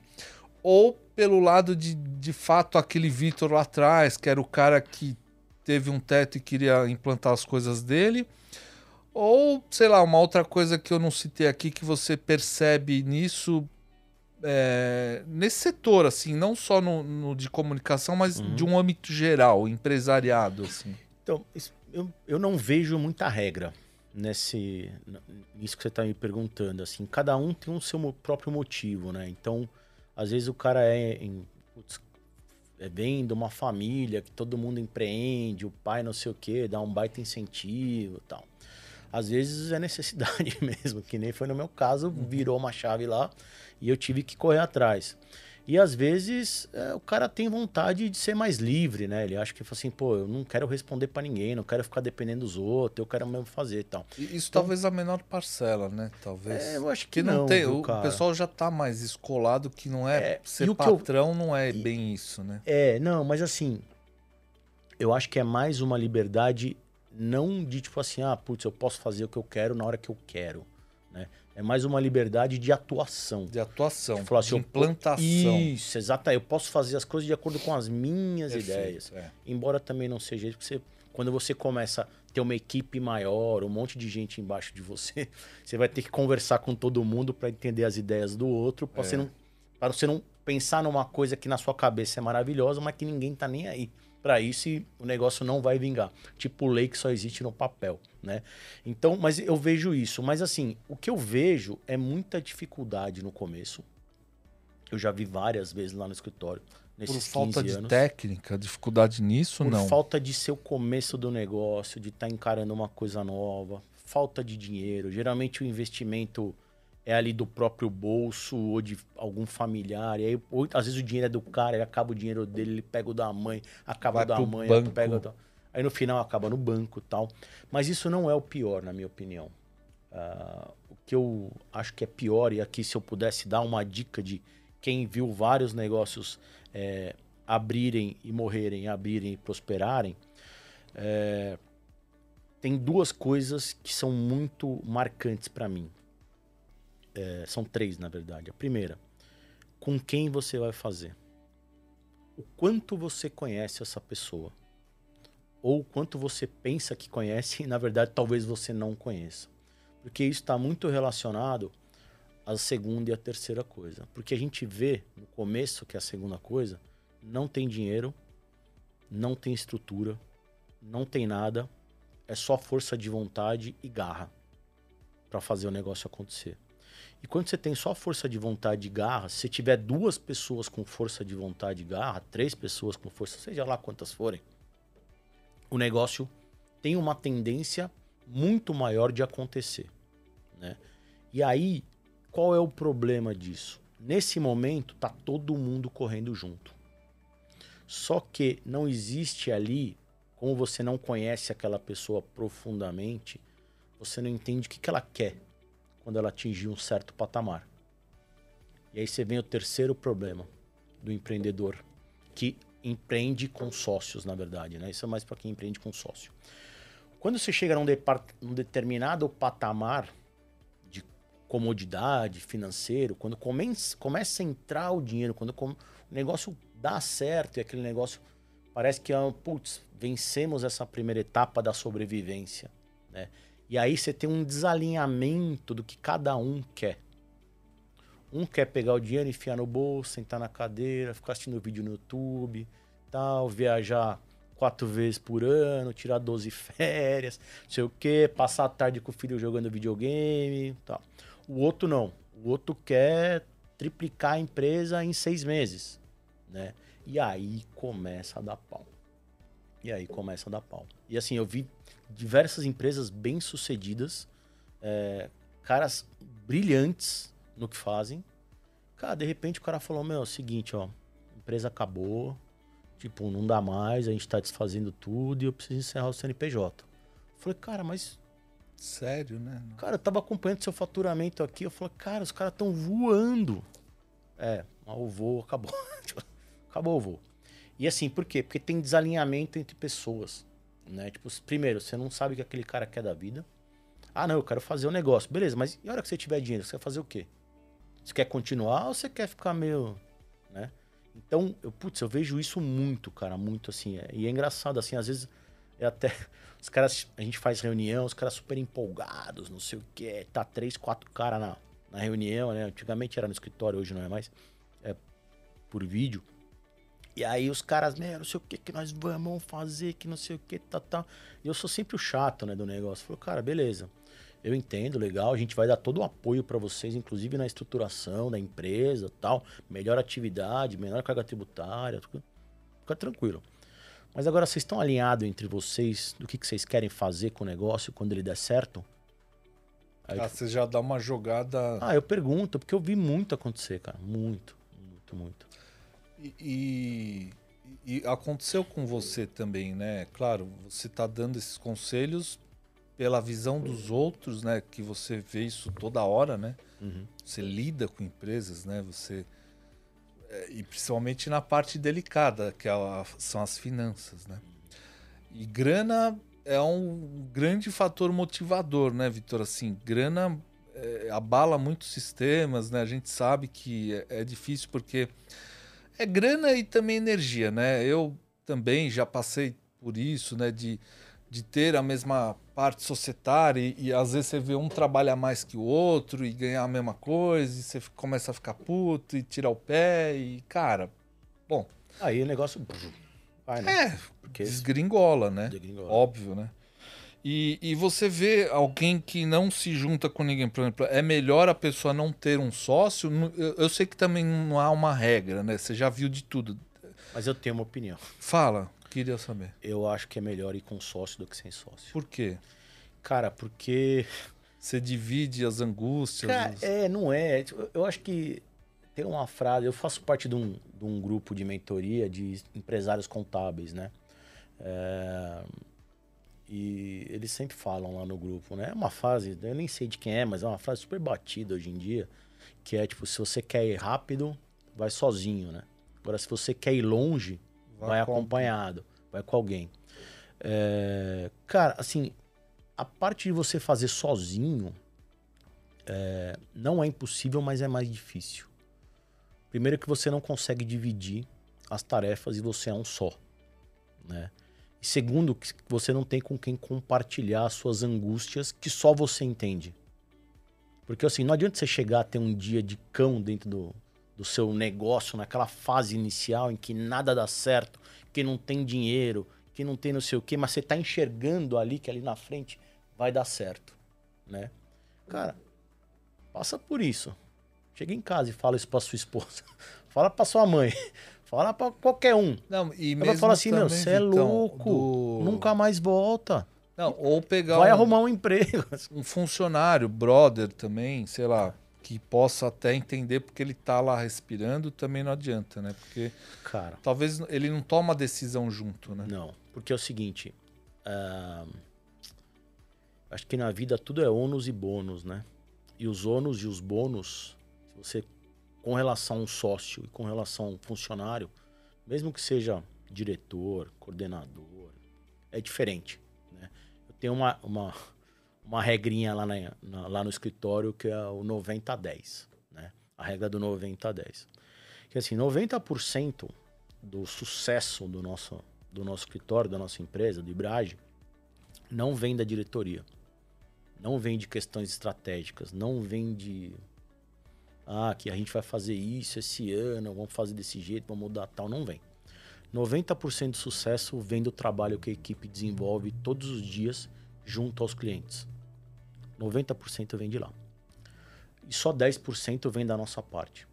ou pelo lado de, de fato, aquele Vitor lá atrás, que era o cara que teve um teto e queria implantar as coisas dele, ou, sei lá, uma outra coisa que eu não citei aqui que você percebe nisso, é, nesse setor, assim, não só no, no de comunicação, mas Uhum. de um âmbito geral, empresariado, assim. Então, eu, eu não vejo muita regra nesse nisso que você está me perguntando. Assim, cada um tem o seu mo- próprio motivo, né? Então, às vezes o cara é, em, é vem de uma família que todo mundo empreende, o pai não sei o quê, dá um baita incentivo e tal. Às vezes é necessidade mesmo, que nem foi no meu caso, virou uma chave lá e eu tive que correr atrás. E às vezes é, o cara tem vontade de ser mais livre, né? Ele acha que fala assim, pô, eu não quero responder pra ninguém, não quero ficar dependendo dos outros, eu quero mesmo fazer e tal. E Isso talvez a menor parcela, né? Talvez. É, eu acho que que não, não, tem. viu, O cara? pessoal já tá mais escolado que não é, É, ser e o que eu- patrão não é bem isso, né? É, não, mas assim, eu acho que é mais uma liberdade não de tipo assim, ah, putz, eu posso fazer o que eu quero na hora que eu quero, Né? É mais uma liberdade de atuação. De atuação, falou assim, de implantação. Isso, exato. Eu posso fazer as coisas de acordo com as minhas Perfeito, ideias. é. Embora também não seja isso, porque você, quando você começa a ter uma equipe maior, um monte de gente embaixo de você, você vai ter que conversar com todo mundo para entender as ideias do outro, para É. você, não, você não pensar numa coisa que na sua cabeça é maravilhosa, mas que ninguém tá nem aí. Para isso, o negócio não vai vingar. Tipo lei que só existe no papel, né? Então, mas eu vejo isso. Mas assim, o que eu vejo é muita dificuldade no começo. Eu já vi várias vezes lá no escritório, Por falta 15 de anos. técnica, dificuldade nisso, Por não. falta de ser o começo do negócio, de estar encarando uma coisa nova, falta de dinheiro. Geralmente o investimento é ali do próprio bolso ou de algum familiar. E aí, ou, às vezes o dinheiro é do cara, ele acaba o dinheiro dele, ele pega o da mãe, acaba Vai o da mãe, banco. pega o da... Aí no final acaba no banco e tal. Mas isso não é o pior, na minha opinião. Ah, o que eu acho que é pior, e aqui se eu pudesse dar uma dica de quem viu vários negócios é, abrirem e morrerem, abrirem e prosperarem, é, tem duas coisas que são muito marcantes para mim. É, são três, na verdade. A primeira, com quem você vai fazer? O quanto você conhece essa pessoa? Ou o quanto você pensa que conhece e, na verdade, talvez você não conheça. Porque isso está muito relacionado à segunda e à terceira coisa. Porque a gente vê no começo, que é a segunda coisa, não tem dinheiro, não tem estrutura, não tem nada, é só força de vontade e garra para fazer o negócio acontecer. E quando você tem só força de vontade e garra, se tiver duas pessoas com força de vontade e garra, três pessoas com força, seja lá quantas forem, o negócio tem uma tendência muito maior de acontecer, né? E aí, qual é o problema disso? Nesse momento, tá todo mundo correndo junto. Só que não existe ali, como você não conhece aquela pessoa profundamente, você não entende o que, que ela quer quando ela atingir um certo patamar. E aí você vem o terceiro problema do empreendedor, que empreende com sócios, na verdade, né? Isso é mais para quem empreende com sócio. Quando você chega num, num determinado patamar de comodidade financeiro, quando começa, começa a entrar o dinheiro, quando o negócio dá certo e aquele negócio parece que, ah, putz, vencemos essa primeira etapa da sobrevivência, né? E aí você tem um desalinhamento do que cada um quer. Um quer pegar o dinheiro, enfiar no bolso, sentar na cadeira, ficar assistindo vídeo no YouTube, tal, viajar quatro vezes por ano, tirar 12 férias, não sei o quê, passar a tarde com o filho jogando videogame, tal. O outro não. O outro quer triplicar a empresa em seis meses, né? E aí começa a dar pau. E aí começa a dar pau. E assim, eu vi diversas empresas bem sucedidas, é, caras brilhantes no que fazem. Cara, de repente o cara falou: Meu, é o seguinte, ó, a empresa acabou, tipo, não dá mais, a gente tá desfazendo tudo e eu preciso encerrar o CNPJ. Eu falei, cara, mas, Sério, né? cara, eu tava acompanhando seu faturamento aqui. Eu falei, cara, os caras tão voando. É, mas o voo acabou. Tipo, acabou o voo. E assim, por quê? Porque tem desalinhamento entre pessoas. Né? Tipo, primeiro, você não sabe o que aquele cara quer da vida. Ah, não, eu quero fazer o negócio. Beleza, mas e a hora que você tiver dinheiro, você quer fazer o quê? Você quer continuar ou você quer ficar meio. né? Então, eu, putz, eu vejo isso muito, cara, muito assim. é- e é engraçado, assim, às vezes é até. Os caras, a gente faz reunião, os caras super empolgados, não sei o quê. Tá três, quatro caras na, na reunião, né? Antigamente era no escritório, hoje não é mais. É por vídeo. E aí os caras, né, não sei o que que nós vamos fazer, que não sei o que, tá, tá. E eu sou sempre o chato, né, do negócio. Falei, cara, beleza. Eu entendo, legal, a gente vai dar todo o apoio para vocês, inclusive na estruturação da empresa, tal, melhor atividade, menor carga tributária, tudo. fica tranquilo. Mas agora vocês estão alinhados entre vocês do que, que vocês querem fazer com o negócio quando ele der certo? Aí, Ah, você já dá uma jogada. ah, eu pergunto, porque eu vi muito acontecer, cara, muito, muito, muito. E, e- e aconteceu com você também, né? Claro, você tá dando esses conselhos pela visão dos outros, né? Que você vê isso toda hora, né? Uhum. Você lida com empresas, né? Você é, e principalmente na parte delicada, que é a- são as finanças, né? E grana é um grande fator motivador, né, Vitor? Assim, grana é, abala muitos sistemas, né? A gente sabe que é, é difícil porque é grana e também energia, né? Eu também já passei por isso, né? De, de ter a mesma parte societária e, e, às vezes você vê um trabalhar mais que o outro e ganhar a mesma coisa e você começa a ficar puto e tirar o pé e, cara, bom... Aí o negócio vai, né? É, Porque desgringola, né? Desgringola. Óbvio, né? E, e você vê alguém que não se junta com ninguém, por exemplo, é melhor a pessoa não ter um sócio? Eu, eu sei que também não há uma regra, né? Você já viu de tudo. Mas eu tenho uma opinião. Fala, queria saber. Eu acho que é melhor ir com sócio do que sem sócio. Por quê? Cara, porque. Você divide as angústias. Cara, É, não é. Eu acho que tem uma frase. Eu faço parte de um, de um grupo de mentoria de empresários contábeis, né? É e eles sempre falam lá no grupo, né? É uma frase, eu nem sei de quem é, mas é uma frase super batida hoje em dia, que é tipo, se você quer ir rápido, vai sozinho, né? Agora, se você quer ir longe, vai, vai acompanhado, vai com alguém. É, cara, assim, a parte de você fazer sozinho é, não é impossível, mas é mais difícil. Primeiro que você não consegue dividir as tarefas e você é um só, né? E segundo, que você não tem com quem compartilhar as suas angústias que só você entende. Porque assim, não adianta você chegar a ter um dia de cão dentro do, do seu negócio, naquela fase inicial em que nada dá certo, que não tem dinheiro, que não tem não sei o quê, mas você está enxergando ali que ali na frente vai dar certo, né? Cara, passa por isso. Chega em casa e fala isso para sua esposa. fala para sua mãe. Fala pra qualquer um. Não, e Ela fala assim, meu, você é louco, do... nunca mais volta. Não, ou pegar Vai um, arrumar um emprego. Um funcionário, brother também, sei lá, que possa até entender porque ele tá lá respirando, também não adianta, né? Porque Cara, talvez ele não toma decisão junto, né? Não, porque é o seguinte, uh, acho que na vida tudo é ônus e bônus, né? E os ônus e os bônus, se você com relação a um sócio e com relação a um funcionário, mesmo que seja diretor, coordenador, é diferente. Né? Eu tenho uma, uma, uma regrinha lá, na, na, lá no escritório que é o 90-10, né? a regra do 90-10. Que assim, 90% do sucesso do nosso, do nosso escritório, da nossa empresa, do Ibrage, não vem da diretoria. Não vem de questões estratégicas, não vem de ah, que a gente vai fazer isso esse ano, vamos fazer desse jeito, vamos mudar tal, não vem. 90% do sucesso vem do trabalho que a equipe desenvolve todos os dias junto aos clientes. 90% vem de lá. E só 10% vem da nossa parte.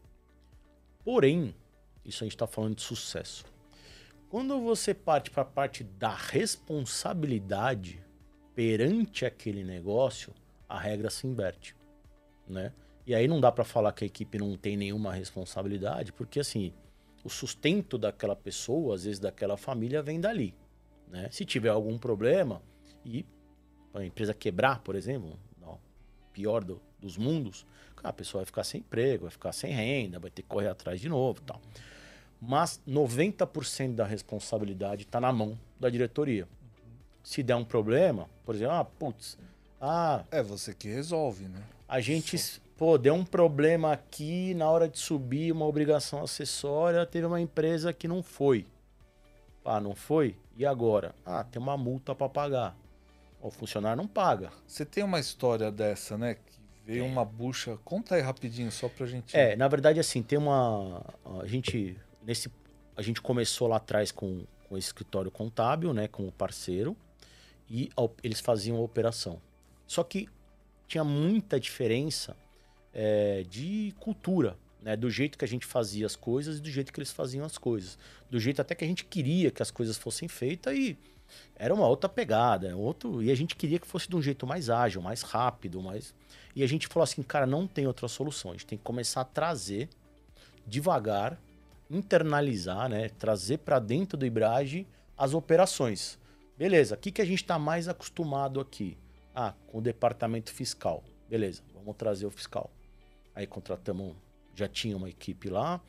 Porém, isso a gente está falando de sucesso. Quando você parte para a parte da responsabilidade perante aquele negócio, a regra se inverte, né? E aí não dá para falar que a equipe não tem nenhuma responsabilidade, porque assim, o sustento daquela pessoa, às vezes daquela família, vem dali. Né? Se tiver algum problema e a empresa quebrar, por exemplo, não, pior do, dos mundos, a pessoa vai ficar sem emprego, vai ficar sem renda, vai ter que correr atrás de novo tal. Mas 90% da responsabilidade está na mão da diretoria. Se der um problema, por exemplo, ah, putz, ah... É você que resolve, né? A gente pô, deu um problema aqui na hora de subir uma obrigação acessória, teve uma empresa que não foi. Ah, não foi? E agora? Ah, tem uma multa para pagar. O funcionário não paga. Você tem uma história dessa, né? Que veio uma bucha. Conta aí rapidinho, só pra gente. É, na verdade, assim, tem uma. A gente. Nesse. A gente começou lá atrás com, com esse escritório contábil, né? Com o parceiro. E eles faziam a operação. Só que tinha muita diferença é, de cultura, né? Do jeito que a gente fazia as coisas e do jeito que eles faziam as coisas. Do jeito até que a gente queria que as coisas fossem feitas e era uma outra pegada, outro e a gente queria que fosse de um jeito mais ágil, mais rápido, mais e a gente falou assim, cara, não tem outra solução. A gente tem que começar a trazer devagar, internalizar, né? Trazer para dentro do Ibrage as operações. Beleza, o que, que a gente está mais acostumado aqui? Ah, com o departamento fiscal. Beleza, vamos trazer o fiscal. Aí contratamos, já tinha uma equipe lá,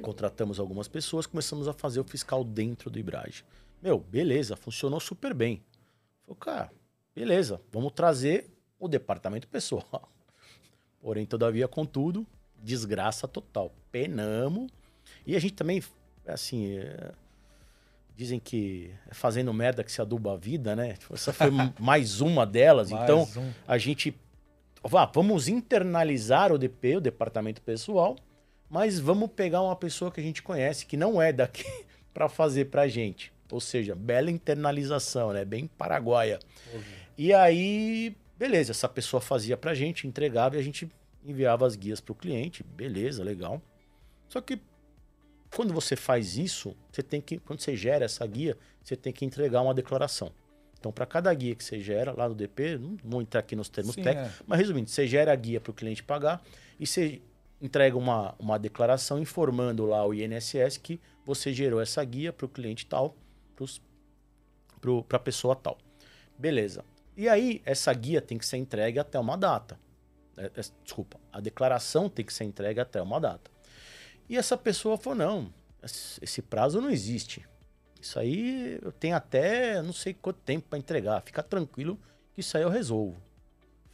contratamos algumas pessoas, começamos a fazer o fiscal dentro do Ibrage. Meu, beleza, funcionou super bem. Falei, cara, beleza, vamos trazer o departamento pessoal. Porém, todavia, contudo, desgraça total. Penamos. E a gente também, assim, é... dizem que é fazendo merda que se aduba a vida, né? Tipo, essa foi mais uma delas. Mais então, um. a gente. Vá, vamos internalizar o DP, o departamento pessoal, mas vamos pegar uma pessoa que a gente conhece, que não é daqui, para fazer pra gente. Ou seja, bela internalização, né? Bem paraguaia. E aí, beleza, essa pessoa fazia pra gente, entregava e a gente enviava as guias pro cliente. Beleza, legal. Só que quando você faz isso, você tem que, quando você gera essa guia, você tem que entregar uma declaração. Então, para cada guia que você gera lá no DP, não vou entrar aqui nos termos Sim, técnicos, é. mas resumindo, você gera a guia para o cliente pagar e você entrega uma, uma declaração informando lá o INSS que você gerou essa guia para o cliente tal, para a pessoa tal. Beleza. E aí, essa guia tem que ser entregue até uma data. É, é, desculpa, a declaração tem que ser entregue até uma data. E essa pessoa falou: não, esse prazo não existe. Isso aí eu tenho até não sei quanto tempo para entregar. Fica tranquilo que isso aí eu resolvo.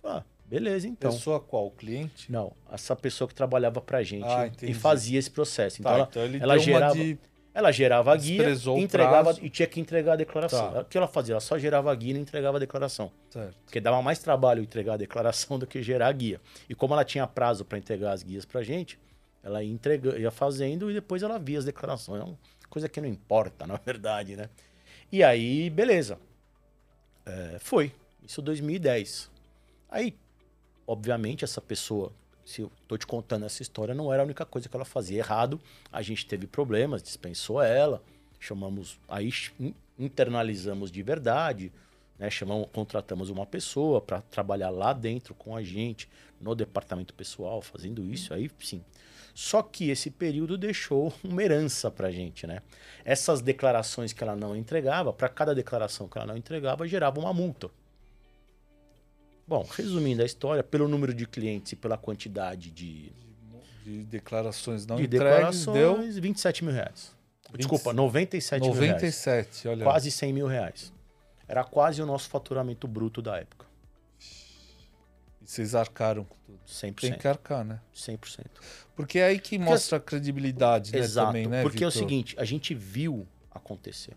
Falei, ah, beleza, então. Pessoa qual? O cliente? Não, essa pessoa que trabalhava pra gente Ah, e fazia esse processo. Então Tá, ela, então ele ela gerava, de... ela gerava a guia, entregava prazo. e tinha que entregar a declaração. Tá. O que ela fazia? Ela só gerava a guia e não entregava a declaração. Certo. Porque dava mais trabalho entregar a declaração do que gerar a guia. E como ela tinha prazo para entregar as guias pra gente, ela ia, entrega, ia fazendo e depois ela via as declarações. Uma coisa que não importa, na verdade, né? E aí, beleza. É, foi. Isso 2010. Aí, obviamente, essa pessoa, se eu tô te contando essa história, não era a única coisa que ela fazia errado. A gente teve problemas, dispensou ela, chamamos, aí in- internalizamos de verdade, né? Chamamos, contratamos uma pessoa para trabalhar lá dentro com a gente, no departamento pessoal, fazendo isso, aí sim. Só que esse período deixou uma herança pra gente, né? Essas declarações que ela não entregava, para cada declaração que ela não entregava, gerava uma multa. Bom, resumindo a história, pelo número de clientes e pela quantidade de, De declarações não de entregues, deu declarações, 27 mil reais. Desculpa, 97 mil reais. 97, olha. Quase 100 mil reais. Era quase o nosso faturamento bruto da época. E vocês arcaram com tudo. 100%. Tem que arcar, né? 100%. Porque é aí que Porque mostra a credibilidade, né, Exato. também, né, porque é o seguinte, a gente viu acontecer.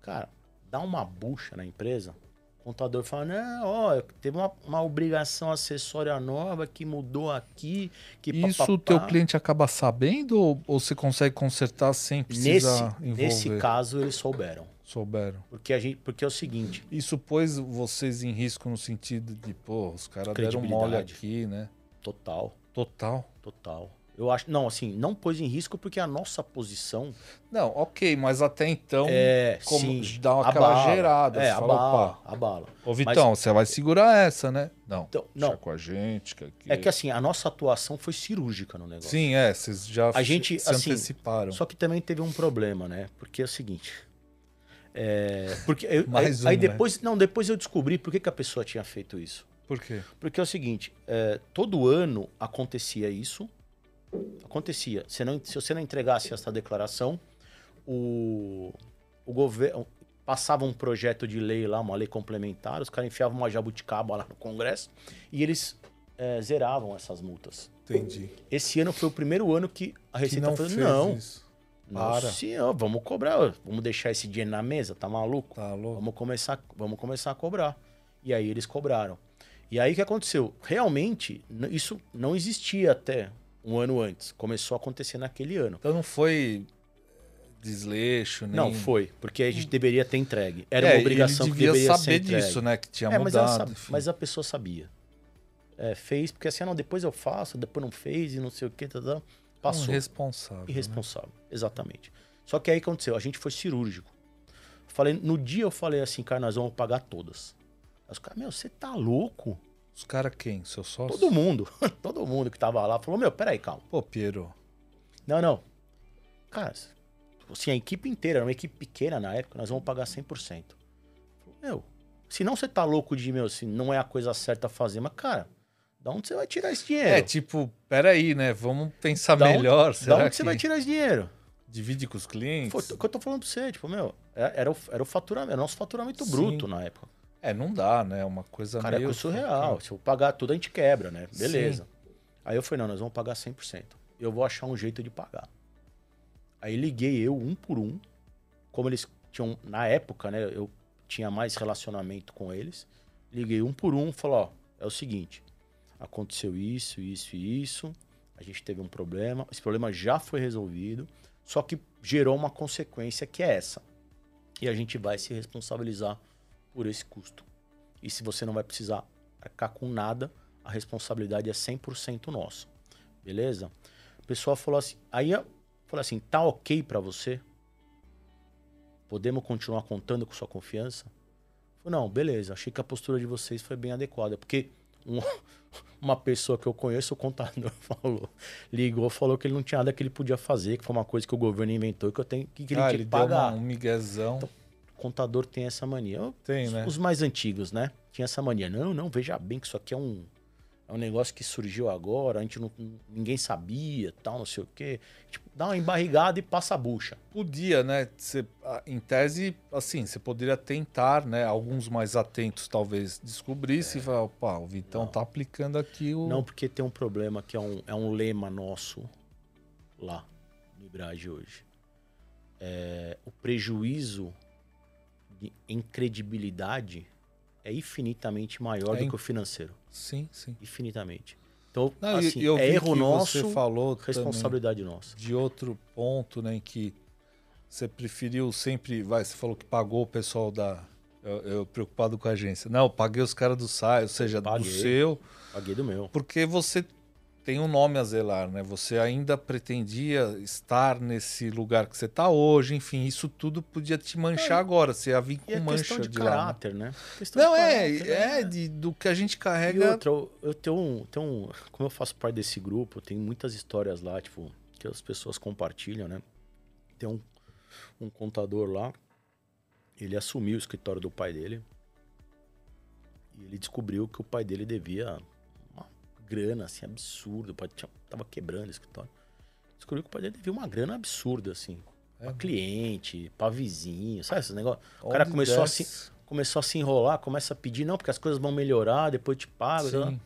Cara, dá uma bucha na empresa, o contador fala, não, ó, teve uma, uma obrigação acessória nova que mudou aqui, que Isso o papapá." teu cliente acaba sabendo ou, ou você consegue consertar sem Nesse, precisar envolver? nesse caso, eles souberam. Souberam. Porque, a gente, porque é o seguinte, Isso pôs vocês em risco no sentido de, pô, os caras deram mole aqui, né? total, Total. total. Eu acho, não, assim, não pôs em risco porque a nossa posição Não, ok, mas até então é, como sim, dá uma aquela abala. gerada. É, fala, abala, opa, abala. Ô, Vitão, você vai segurar essa, né? Não. Então, não, com a gente. Que aqui... é que assim, a nossa atuação foi cirúrgica no negócio. Sim, é, vocês já A gente, se assim, anteciparam. Só que também teve um problema, né? Porque é o seguinte. É, porque eu- Mais aí, aí um, né? depois, não, depois eu descobri por que, que a pessoa tinha feito isso. Por quê? Porque é o seguinte, é, todo ano acontecia isso. Acontecia. Você não, se você não entregasse essa declaração, o, o governo passava um projeto de lei lá, uma lei complementar, os caras enfiavam uma jabuticaba lá no Congresso e eles é, zeravam essas multas. Entendi. Esse ano foi o primeiro ano que a Que Receita não falou, não, isso. Para. senhor, vamos cobrar, vamos deixar esse dinheiro na mesa, tá maluco? Tá louco? Vamos começar, vamos começar a cobrar. E aí eles cobraram. E aí o que aconteceu? Realmente, isso não existia até um ano antes. Começou a acontecer naquele ano. Então não foi desleixo, nem... Não, foi, porque a gente deveria ter entregue. Era É, uma obrigação que deveria ser saber entregue. disso, né? Que tinha É, mas, mudado. sabe- enfim. mas a pessoa sabia. É, fez, porque assim, ah, não, depois eu faço, depois não fez e não sei o que, tá, tá. Passou. Irresponsável. né? Irresponsável, exatamente. Só que aí aconteceu? A gente foi cirúrgico. Falei, no dia eu falei assim, cara, nós vamos pagar todas. Aí Os caras, meu, você tá louco? Os caras quem? Seu sócio? Todo mundo, todo mundo que tava lá falou, meu, peraí, calma. Pô, Piero. Não, não. Cara, assim, a equipe inteira, era uma equipe pequena na época, nós vamos pagar 100%. Falei, Meu, se não você tá louco de, meu, se não é a coisa certa a fazer, mas, cara, da onde você vai tirar esse dinheiro? É, tipo, peraí, né? Vamos pensar Da onde- melhor. da Será onde que você vai tirar esse dinheiro? divide com os clientes? Foi o que eu tô falando pra você, tipo, meu, é- era o, era o faturamento, era o nosso faturamento Sim. bruto na época. É, não dá, né? Uma coisa Cara, meio... é surreal. Se eu pagar tudo, a gente quebra, né? Beleza. Sim. Aí eu falei, não, nós vamos pagar 100%. Eu vou achar um jeito de pagar. Aí liguei eu, um por um. Como eles tinham, na época, né? Eu tinha mais relacionamento com eles. Liguei um por um, falou, ó, é o seguinte. Aconteceu isso, isso e isso. A gente teve um problema. Esse problema já foi resolvido. Só que gerou uma consequência que é essa. E a gente vai se responsabilizar por esse custo. E se você não vai precisar arcar com nada, a responsabilidade é 100% nossa. Beleza? O pessoal falou assim, aí falou assim, tá ok para você? Podemos continuar contando com sua confiança? Falei, não, beleza. Achei que a postura de vocês foi bem adequada, porque um, uma pessoa que eu conheço, o contador falou, ligou, falou que ele não tinha nada que ele podia fazer, que foi uma coisa que o governo inventou que eu tenho que, que ele ah, tinha ele que pagar. Deu uma, um miguezão. Então, o contador tem essa mania. Tem, os, né? Os mais antigos, né? Tinha essa mania. Não, não, veja bem que isso aqui é um é um negócio que surgiu agora, a gente não, ninguém sabia, tal, não sei o quê. Tipo, dá uma embarrigada e passa a bucha. Podia, né? Cê, em tese, assim, você poderia tentar, né? Alguns mais atentos talvez descobrissem é. e falar, opa, o Vitão não. tá aplicando aqui o. Não, porque tem um problema que é um, é um lema nosso lá no Ibrage hoje. É, o prejuízo de, em credibilidade é infinitamente maior é do que o financeiro. Sim, sim. Infinitamente. Então, Não, assim, eu, eu é erro nosso, falou responsabilidade nossa. De outro ponto, né, em que você preferiu sempre, vai, você falou que pagou o pessoal da eu, eu preocupado com a agência. Não, eu paguei os caras do SAI, ou seja, paguei, do seu. Paguei do meu. Porque você tem um nome a zelar, né? Você ainda pretendia estar nesse lugar que você está hoje, enfim, isso tudo podia te manchar é, agora. Você ia vir com é mancha de, de caráter, lá, né? Questão Não, é, caráter, é, né? de, do que a gente carrega. E outra, eu, eu tenho, um, tenho um. Como eu faço parte desse grupo, tem muitas histórias lá, tipo, que as pessoas compartilham, né? Tem um, um contador lá, ele assumiu o escritório do pai dele. E ele descobriu que o pai dele devia grana, assim, absurda. O pai tinha, tava quebrando o escritório. Descobriu que o pai dele devia uma grana absurda, assim. É. Pra cliente, pra vizinho, sabe esse negócio? O cara começou a, se, começou a se enrolar, começa a pedir, não, porque as coisas vão melhorar, depois te. Sim.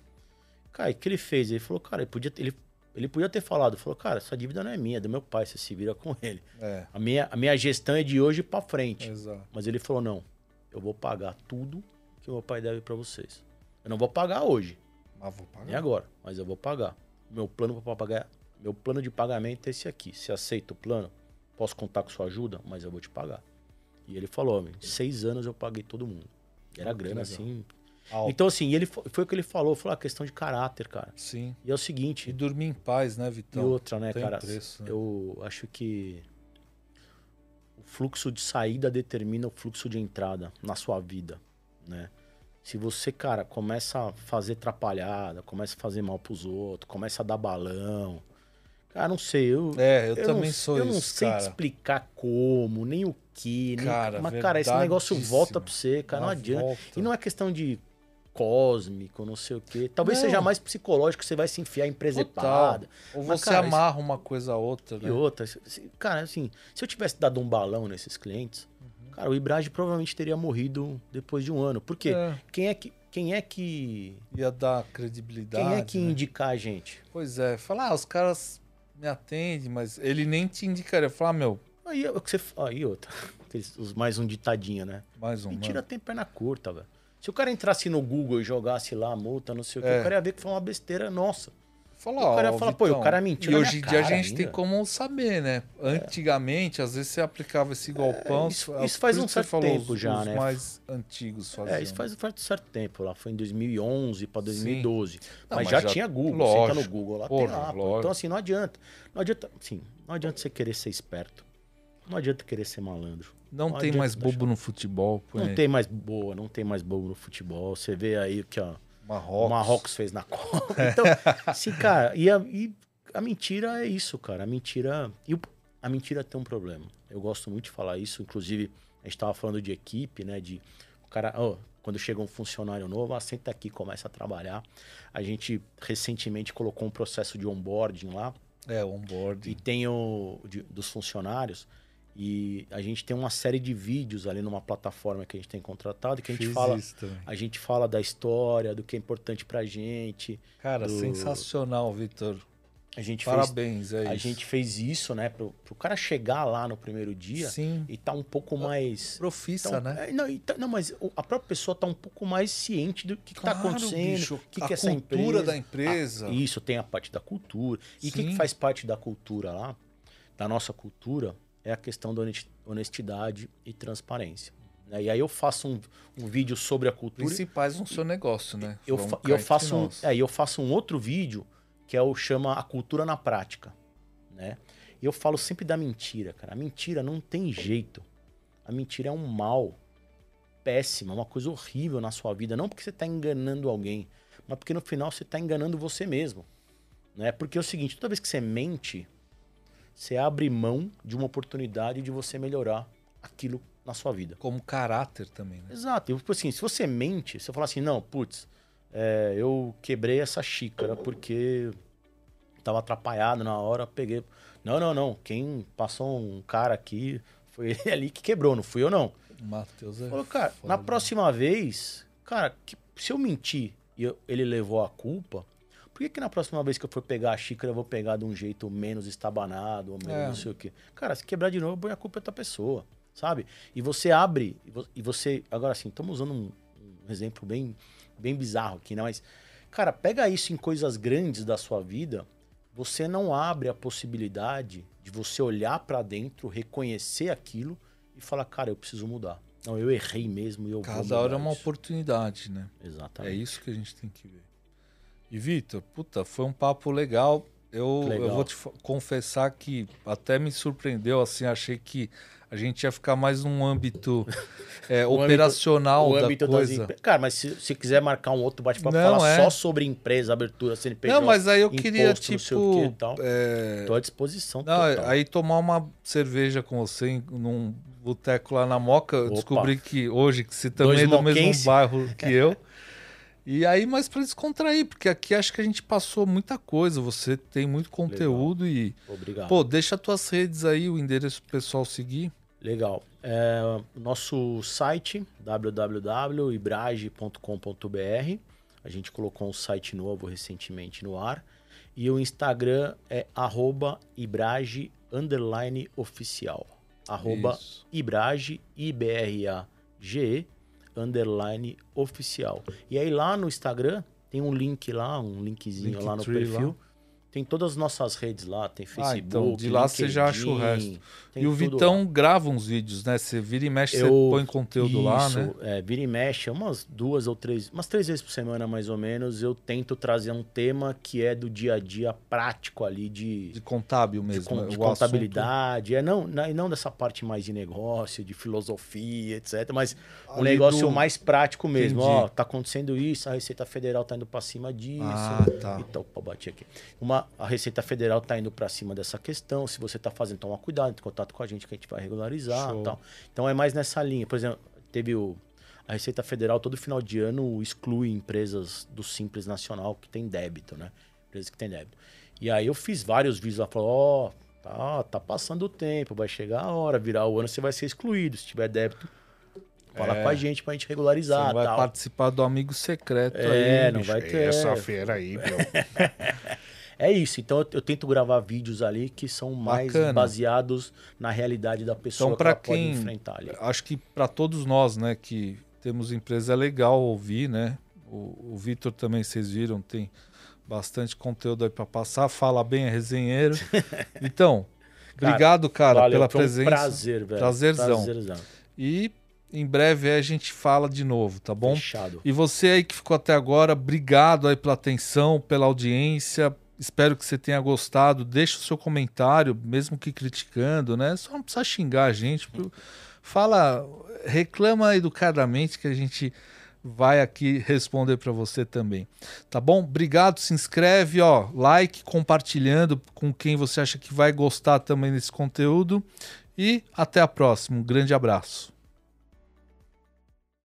Cara, o que ele fez? Ele falou, cara, ele podia, ele, ele podia ter falado, falou, cara, essa dívida não é minha, é do meu pai, você se vira com ele. É. A, minha, a minha gestão é de hoje para frente. Exato. Mas ele falou, não, eu vou pagar tudo que o meu pai deve para vocês. Eu não vou pagar hoje. Ah, vou pagar. Nem agora, mas eu vou pagar. Meu plano para pagar, meu plano de pagamento é esse aqui. Se aceita o plano, posso contar com sua ajuda, mas eu vou te pagar. E ele falou, em seis anos eu paguei todo mundo. Era oh, grana assim. Alto. Então, assim, ele foi o que ele falou, falou a questão de caráter, cara. Sim. E é o seguinte. E dormir em paz, né, Vitão? E outra, né, Tem cara? Preço, né? Eu acho que o fluxo de saída determina o fluxo de entrada na sua vida, né? Se você, cara, começa a fazer atrapalhada, começa a fazer mal pros outros, começa a dar balão. Cara, não sei, eu. É, eu, eu também não, sou eu isso. Eu não sei cara. explicar como, nem o que. Nem, cara, mas, cara, esse negócio volta pra você, cara, não adianta. Volta. E não é questão de cósmico, não sei o quê. Talvez não. seja mais psicológico, você vai se enfiar em presepada. Ou você cara, amarra isso... uma coisa a outra, né? E outra. Cara, assim, se eu tivesse dado um balão nesses clientes, Cara, o Ibrahim provavelmente teria morrido depois de um ano. Por quê? É. Quem é que. Quem é que. Ia dar credibilidade. Quem é que né? indicar a gente? Pois é. Falar, ah, os caras me atendem, mas ele nem te indicaria. Falar, meu. Aí, o que você, aí outra. Os, mais um ditadinho, né? Mais um. Mentira mano. tem perna curta, velho. Se o cara entrasse no Google e jogasse lá a multa, não sei o que, é. o cara ia ver que foi uma besteira nossa. Fala, o cara fala, pô, o cara mentiu. E hoje em dia a gente ainda. tem como saber, né? Antigamente, é. às vezes você aplicava esse golpão. É, isso, isso faz um certo falou, tempo os, já, os né? mais antigos faziam. É, isso faz, um certo tempo. Lá foi em 2011 para 2012. Não, mas, mas, já, já tinha Google. Lógico, você entra no Google lá, porra, tem lá. Lógico. Então, assim, não adianta. Não adianta, assim, não adianta você querer ser esperto. Não adianta querer ser malandro. Não, não tem mais bobo no futebol. Não tem mais boa, não tem mais bobo no futebol. Você vê aí que, ó Marrocos. Marrocos fez na Copa. Então, assim, cara, e a, e a, mentira é isso, cara. A mentira. E a mentira tem um problema. Eu gosto muito de falar isso. Inclusive, a gente estava falando de equipe, né? De o cara. Oh, quando chega um funcionário novo, ah, senta aqui, começa a trabalhar. A gente recentemente colocou um processo de onboarding lá. É, onboarding. E tem o de, dos funcionários. E a gente tem uma série de vídeos ali numa plataforma que a gente tem contratado que a gente fala a gente fala da história, do que é importante pra gente. Cara, do... sensacional, Vitor. A gente Parabéns, fez, é A gente fez isso, né? Pro, pro cara chegar lá no primeiro dia Sim. e tá um pouco mais. Profissa, tá, né? É, não, tá, não, mas a própria pessoa tá um pouco mais ciente do que, claro, que tá acontecendo. O que, que é essa empresa. A cultura da empresa. A, isso, tem a parte da cultura. E o que, que faz parte da cultura lá? Da nossa cultura é a questão da honestidade e transparência. Né? E aí eu faço um, um vídeo sobre a cultura. Principais no seu negócio, né? Eu, fa eu, faço um, é, eu faço um outro vídeo que é o chama a cultura na prática, né? E eu falo sempre da mentira, cara. A mentira não tem jeito. A mentira é um mal péssimo, é uma coisa horrível na sua vida, não porque você está enganando alguém, mas porque no final você está enganando você mesmo, né? Porque é o seguinte, toda vez que você mente, você abre mão de uma oportunidade de você melhorar aquilo na sua vida. Como caráter também, né? Exato. Tipo assim, se você mente, se eu falar assim, não, putz, é, eu quebrei essa xícara porque tava atrapalhado na hora, peguei. Não, não, não. Quem passou um cara aqui foi ele ali que quebrou, não fui eu, não. Matheus é. Falou, cara, foda. na próxima vez, cara, que, se eu mentir e eu, ele levou a culpa, por que, que na próxima vez que eu for pegar a xícara, eu vou pegar de um jeito menos estabanado, ou menos é. não sei o quê? Cara, se quebrar de novo, põe a culpa é outra pessoa, sabe? E você abre, e você. Agora, assim, estamos usando um, um exemplo bem bem bizarro aqui, né? Mas, cara, pega isso em coisas grandes da sua vida, você não abre a possibilidade de você olhar para dentro, reconhecer aquilo e falar, cara, eu preciso mudar. Não, eu errei mesmo e eu Cada vou hora é uma oportunidade, né? Exatamente. É isso que a gente tem que ver. E Vitor, puta, foi um papo legal. Eu, legal. eu vou te confessar que até me surpreendeu, assim, achei que a gente ia ficar mais num âmbito é, operacional âmbito, da âmbito coisa. Cara, mas se, se quiser marcar um outro bate-papo falar é. só sobre empresa, abertura, CNPJ, Não, mas aí eu queria, tipo... Tal, é... Tô à disposição Não, Aí tomar uma cerveja com você num boteco lá na Moca, eu descobri que hoje, que você também Dois é do mesmo bairro que eu... E aí, mais para descontrair, porque aqui acho que a gente passou muita coisa. Você tem muito conteúdo Legal. e. Obrigado. Pô, deixa tuas redes aí, o endereço pro pessoal seguir. Legal. É, nosso site, www.ibrage.com.br. A gente colocou um site novo recentemente no ar. E o Instagram é arroba Ibrage oficial. Ibrage, I-B-R-A-G-E, underline oficial. E aí lá no Instagram tem um link lá, um linkzinho link lá no perfil. Lá. Tem todas as nossas redes lá, tem Facebook. Ah, então de lá LinkedIn, você já acha o resto. E o Vitão lá. grava uns vídeos, né? Você vira e mexe, eu, você põe conteúdo isso, lá, né? É, vira e mexe, umas duas ou três, umas três vezes por semana mais ou menos, eu tento trazer um tema que é do dia a dia prático ali de. De contábil mesmo. De, de contabilidade. Assunto... É, não, não, não dessa parte mais de negócio, de filosofia, etc. Mas ali um negócio do... mais prático mesmo. Entendi. Ó, tá acontecendo isso, a Receita Federal tá indo para cima disso. Ah, tá. Então, opa, bati aqui. Uma a Receita Federal está indo para cima dessa questão. Se você está fazendo, toma cuidado, entre contato com a gente que a gente vai regularizar. Tal. Então é mais nessa linha. Por exemplo, teve o. A Receita Federal todo final de ano exclui empresas do Simples Nacional que tem débito, né? Empresas que tem débito. E aí eu fiz vários vídeos lá, falou, ó, oh, tá, tá passando o tempo, vai chegar a hora, virar o ano, você vai ser excluído. Se tiver débito, Fala é. com a gente pra gente regularizar. Você vai tal. participar do amigo secreto é, aí. não vai ter. Essa feira aí, meu. É isso. Então eu, eu, tento gravar vídeos ali que são mais Bacana. baseados na realidade da pessoa então, que ela quem, pode enfrentar ali. Acho que para todos nós, né, que temos empresa é legal ouvir, né? O, o Vitor também vocês viram, tem bastante conteúdo aí para passar, fala bem, é resenheiro. Então, cara, obrigado, cara, valeu, pela presença. Um prazer, velho. Prazerzão. Prazerzão. E em breve a gente fala de novo, tá bom? Fechado. E você aí que ficou até agora, obrigado aí pela atenção, pela audiência. Espero que você tenha gostado. Deixe o seu comentário, mesmo que criticando, né? Só não precisa xingar a gente. Fala, reclama educadamente que a gente vai aqui responder para você também. Tá bom? Obrigado, se inscreve, ó, like, compartilhando com quem você acha que vai gostar também desse conteúdo e até a próxima. Um grande abraço.